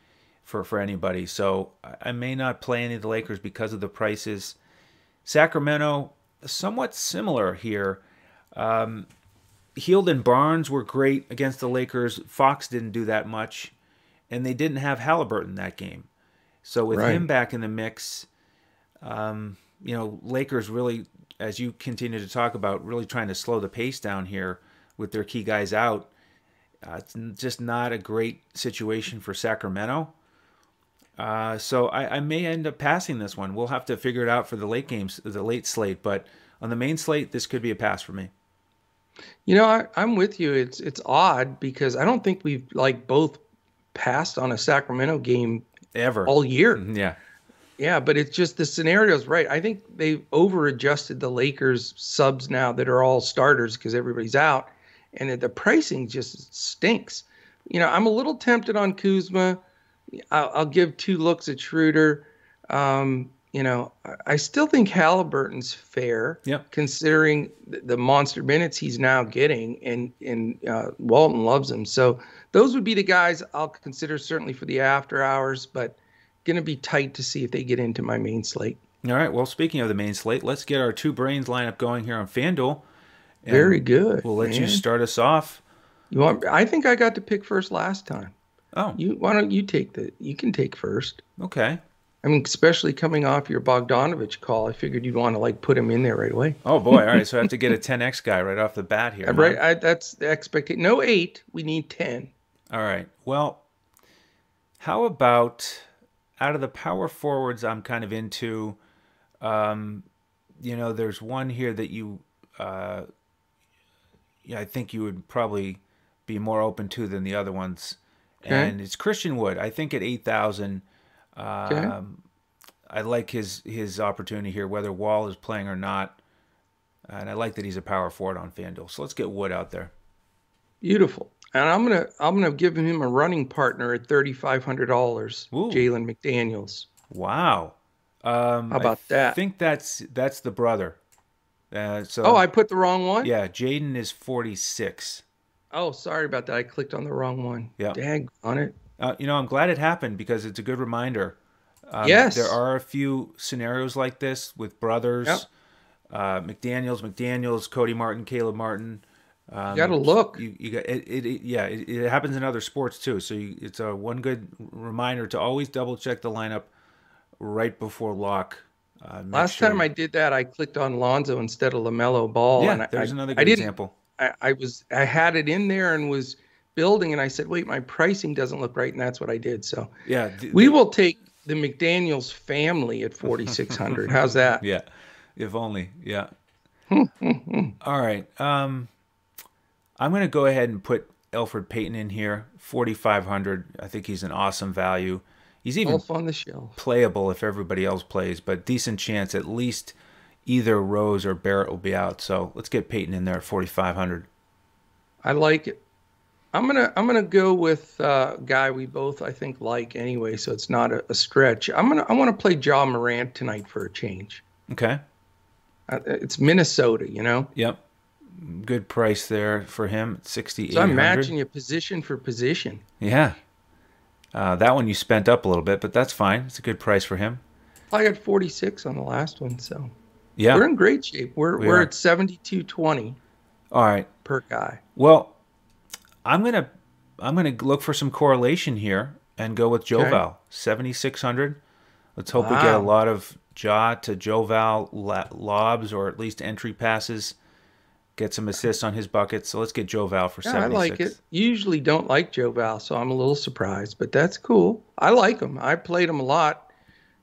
for for anybody. So I, I may not play any of the Lakers because of the prices. Sacramento, somewhat similar here. Um, Hield and Barnes were great against the Lakers. Fox didn't do that much, and they didn't have Halliburton that game. So with right. him back in the mix, um, you know, Lakers really, as you continue to talk about, really trying to slow the pace down here with their key guys out. Uh, it's just not a great situation for Sacramento. Uh, so I, I, may end up passing this one. We'll have to figure it out for the late games, the late slate. But on the main slate, this could be a pass for me. You know, I, I'm with you. It's it's odd because I don't think we've like both passed on a Sacramento game Ever. all year. yeah. Yeah, but it's just the scenario's right. I think they've over adjusted the Lakers subs now that are all starters because everybody's out, and the pricing just stinks. You know, I'm a little tempted on Kuzma. I'll, I'll give two looks at Schroeder. Um, you know, I still think Halliburton's fair, Yep. considering the, monster minutes he's now getting, and and uh, Walton loves him. So those would be the guys I'll consider certainly for the after hours, but going to be tight to see if they get into my main slate. All right. Well, speaking of the main slate, let's get our two brains lineup going here on FanDuel. Very good. We'll let you start us off. You want? I think I got to pick first last time. Oh, You why don't you take the? You can take first. okay. I mean, especially coming off your Bogdanovich call, I figured you'd want to like put him in there right away. Oh boy. All right. So I have to get a 10x guy right off the bat here. huh? Right? I, that's the expectation. No eight. We need ten. All right. Well, how about out of the power forwards I'm kind of into, um, you know, there's one here that you, uh, yeah, I think you would probably be more open to than the other ones. Okay. And it's Christian Wood. I think at 8,000, um, Okay. I like his, his opportunity here, whether Wall is playing or not. And I like that he's a power forward on FanDuel. So let's get Wood out there. Beautiful. And I'm gonna I'm gonna give him a running partner at thirty five hundred dollars. Jalen McDaniels. Wow. Um, How about I that? think that's that's the brother. Uh, so Oh, I put the wrong one. yeah, Jaden is forty six. Oh, sorry about that. I clicked on the wrong one. Yeah. Dag on it. Uh, you know, I'm glad it happened because it's a good reminder. Um, Yes. there are a few scenarios like this with brothers, Yep. uh, McDaniel's, McDaniel's, Cody Martin, Caleb Martin. Um, You got to look. You, you got it, it, it yeah it, it happens in other sports too so you, it's a one good reminder to always double check the lineup right before lock uh, Last sure- time I did that, I clicked on Lonzo instead of Lamelo Ball. yeah and I, there's I, another I good didn't. example I, I was I had it in there and was building, and I said, "Wait, my pricing doesn't look right," and that's what I did. So yeah th- we will take the McDaniel's family at forty six hundred. How's that? Yeah, if only. Yeah. All right. Um, I'm going to go ahead and put Elfrid Payton in here, 4,500. I think he's an awesome value. He's even Wolf on the shelf. playable if everybody else plays, but decent chance at least either Rose or Barrett will be out. So let's get Payton in there at 4,500. I like it. I'm gonna I'm gonna go with uh, a guy we both I think like anyway, so it's not a, a stretch. I'm gonna I want to play Ja Morant tonight for a change. Okay. Uh, it's Minnesota, you know. Yep. Good price there for him, So I'm matching you position for position. Yeah. Uh, that one you spent up a little bit, but that's fine. It's a good price for him. I got 46 on the last one, so Yeah. we're in great shape. We're We we are are. at 72.20 All right. per guy. Well, I'm gonna I'm gonna look for some correlation here and go with Joe Okay. 7600. Let's hope we get a lot of jaw to Joe Val la- lobs or at least entry passes. Get some assists on his buckets. So let's get Joe Val for Yeah, I like it. Usually don't like Joe Val, so I'm a little surprised, but that's cool. I like him. I played him a lot.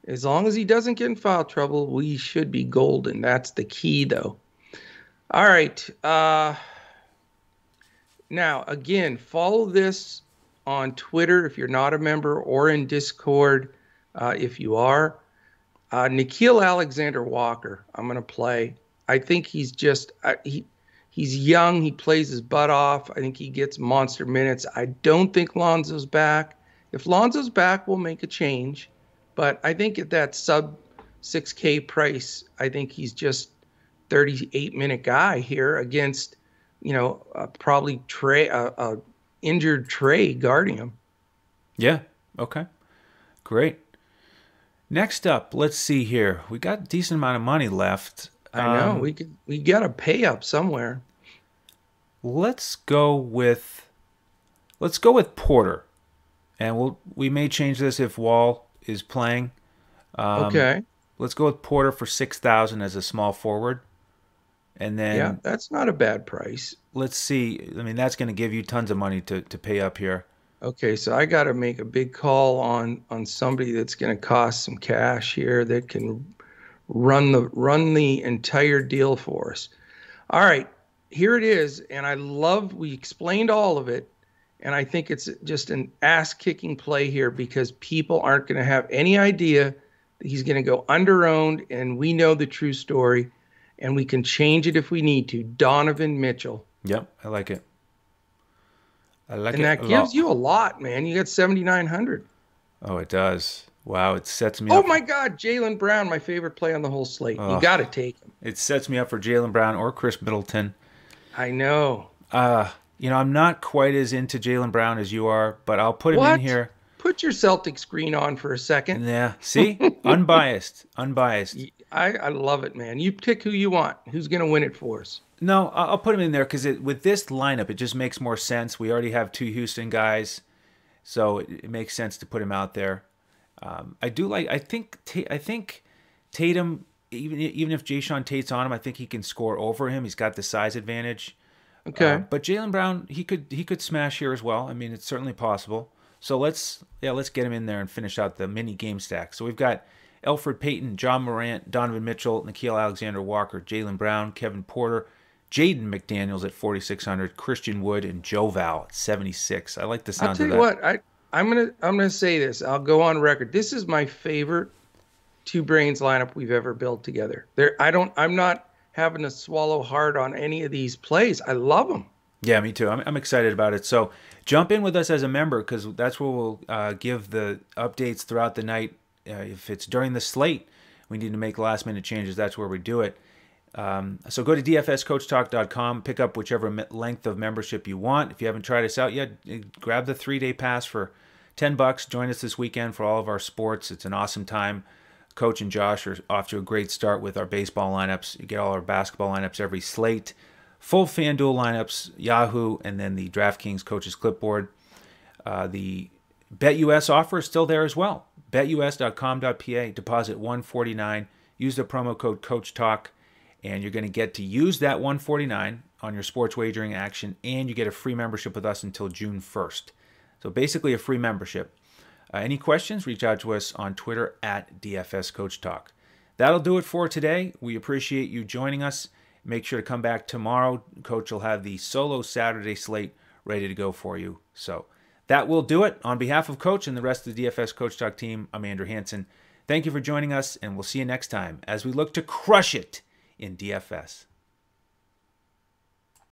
As long as he doesn't get in foul trouble, we should be golden. That's the key, though. All right. Uh, now, again, follow this on Twitter if you're not a member or in Discord uh, if you are. Uh, Nickeil Alexander Walker, I'm going to play. I think he's just uh, he he's young. He plays his butt off. I think he gets monster minutes. I don't think Lonzo's back. If Lonzo's back, we'll make a change. But I think at that sub 6K price, I think he's just 38 minute guy here against, you know, uh, probably Trae, uh, uh, injured Trae guarding him. Yeah. Okay. Great. Next up, let's see here. We got a decent amount of money left. I know Um, we could we got to pay up somewhere. let's go with let's go with Porter, and we'll we may change this if Wall is playing. Um, okay. Let's go with Porter for six thousand as a small forward, and then yeah, that's not a bad price. let's see. I mean, that's going to give you tons of money to to pay up here. Okay, so I got to make a big call on on somebody that's going to cost some cash here that can run the run the entire deal for us. All right, here it is, and I love we explained all of it, and I think it's just an ass kicking play here because people aren't going to have any idea that he's going to go under owned, and we know the true story, and we can change it if we need to. Donovan Mitchell. Yep, I like it. I like and it. And that gives lot. you a lot, man. You got seventy nine hundred. Oh, it does. Wow, it sets me oh up. my God, Jalen Brown, my favorite play on the whole slate. Oh, you got to take him. It sets me up for Jalen Brown or Chris Middleton. I know. Uh, you know, I'm not quite as into Jaylen Brown as you are, but I'll put him what? in here. Put your Celtic screen on for a second. Yeah. See? unbiased. Unbiased. I, I love it, man. You pick who you want. Who's going to win it for us? No, I'll put him in there because with this lineup, it just makes more sense. We already have two Houston guys, so it, it makes sense to put him out there. Um, I do like. I think. I think Tatum. Even even if Jae'Sean Tate's on him, I think he can score over him. He's got the size advantage. Okay. Uh, but Jaylen Brown, he could he could smash here as well. I mean, it's certainly possible. So let's yeah, let's get him in there and finish out the mini game stack. So we've got Elfrid Payton, Ja Morant, Donovan Mitchell, Nickeil Alexander Walker, Jaylen Brown, Kevin Porter, Jaden McDaniels at 4600, Christian Wood, and Joe Val at 76. I like the sound I'll tell of that. You what, I I'm gonna I'm gonna say this. I'll go on record. This is my favorite two brains lineup we've ever built together. There, I don't. I'm not having to swallow hard on any of these plays. I love them. Yeah, me too. I'm, I'm excited about it. So jump in with us as a member because that's where we'll uh, give the updates throughout the night. Uh, if it's during the slate, we need to make last minute changes. That's where we do it. Um, so go to dfscoachtalk.com, pick up whichever length of membership you want. If you haven't tried us out yet, eh, grab the three day pass for 10 bucks. Join us this weekend for all of our sports. It's an awesome time. Coach and Josh are off to a great start with our baseball lineups. You get all our basketball lineups every slate. Full FanDuel lineups, Yahoo, and then the DraftKings Coaches Clipboard. Uh, the BetUS offer is still there as well. BetUS.com.pa, deposit 149 Use the promo code Coach Talk, and you're going to get to use that 149 on your sports wagering action, and you get a free membership with us until June 1st. So basically, a free membership. Uh, any questions? Reach out to us on Twitter at DFS Coach Talk. That'll do it for today. We appreciate you joining us. Make sure to come back tomorrow. Coach will have the solo Saturday slate ready to go for you. So that will do it. On behalf of Coach and the rest of the DFS Coach Talk team, I'm Andrew Hanson. Thank you for joining us, and we'll see you next time as we look to crush it in DFS.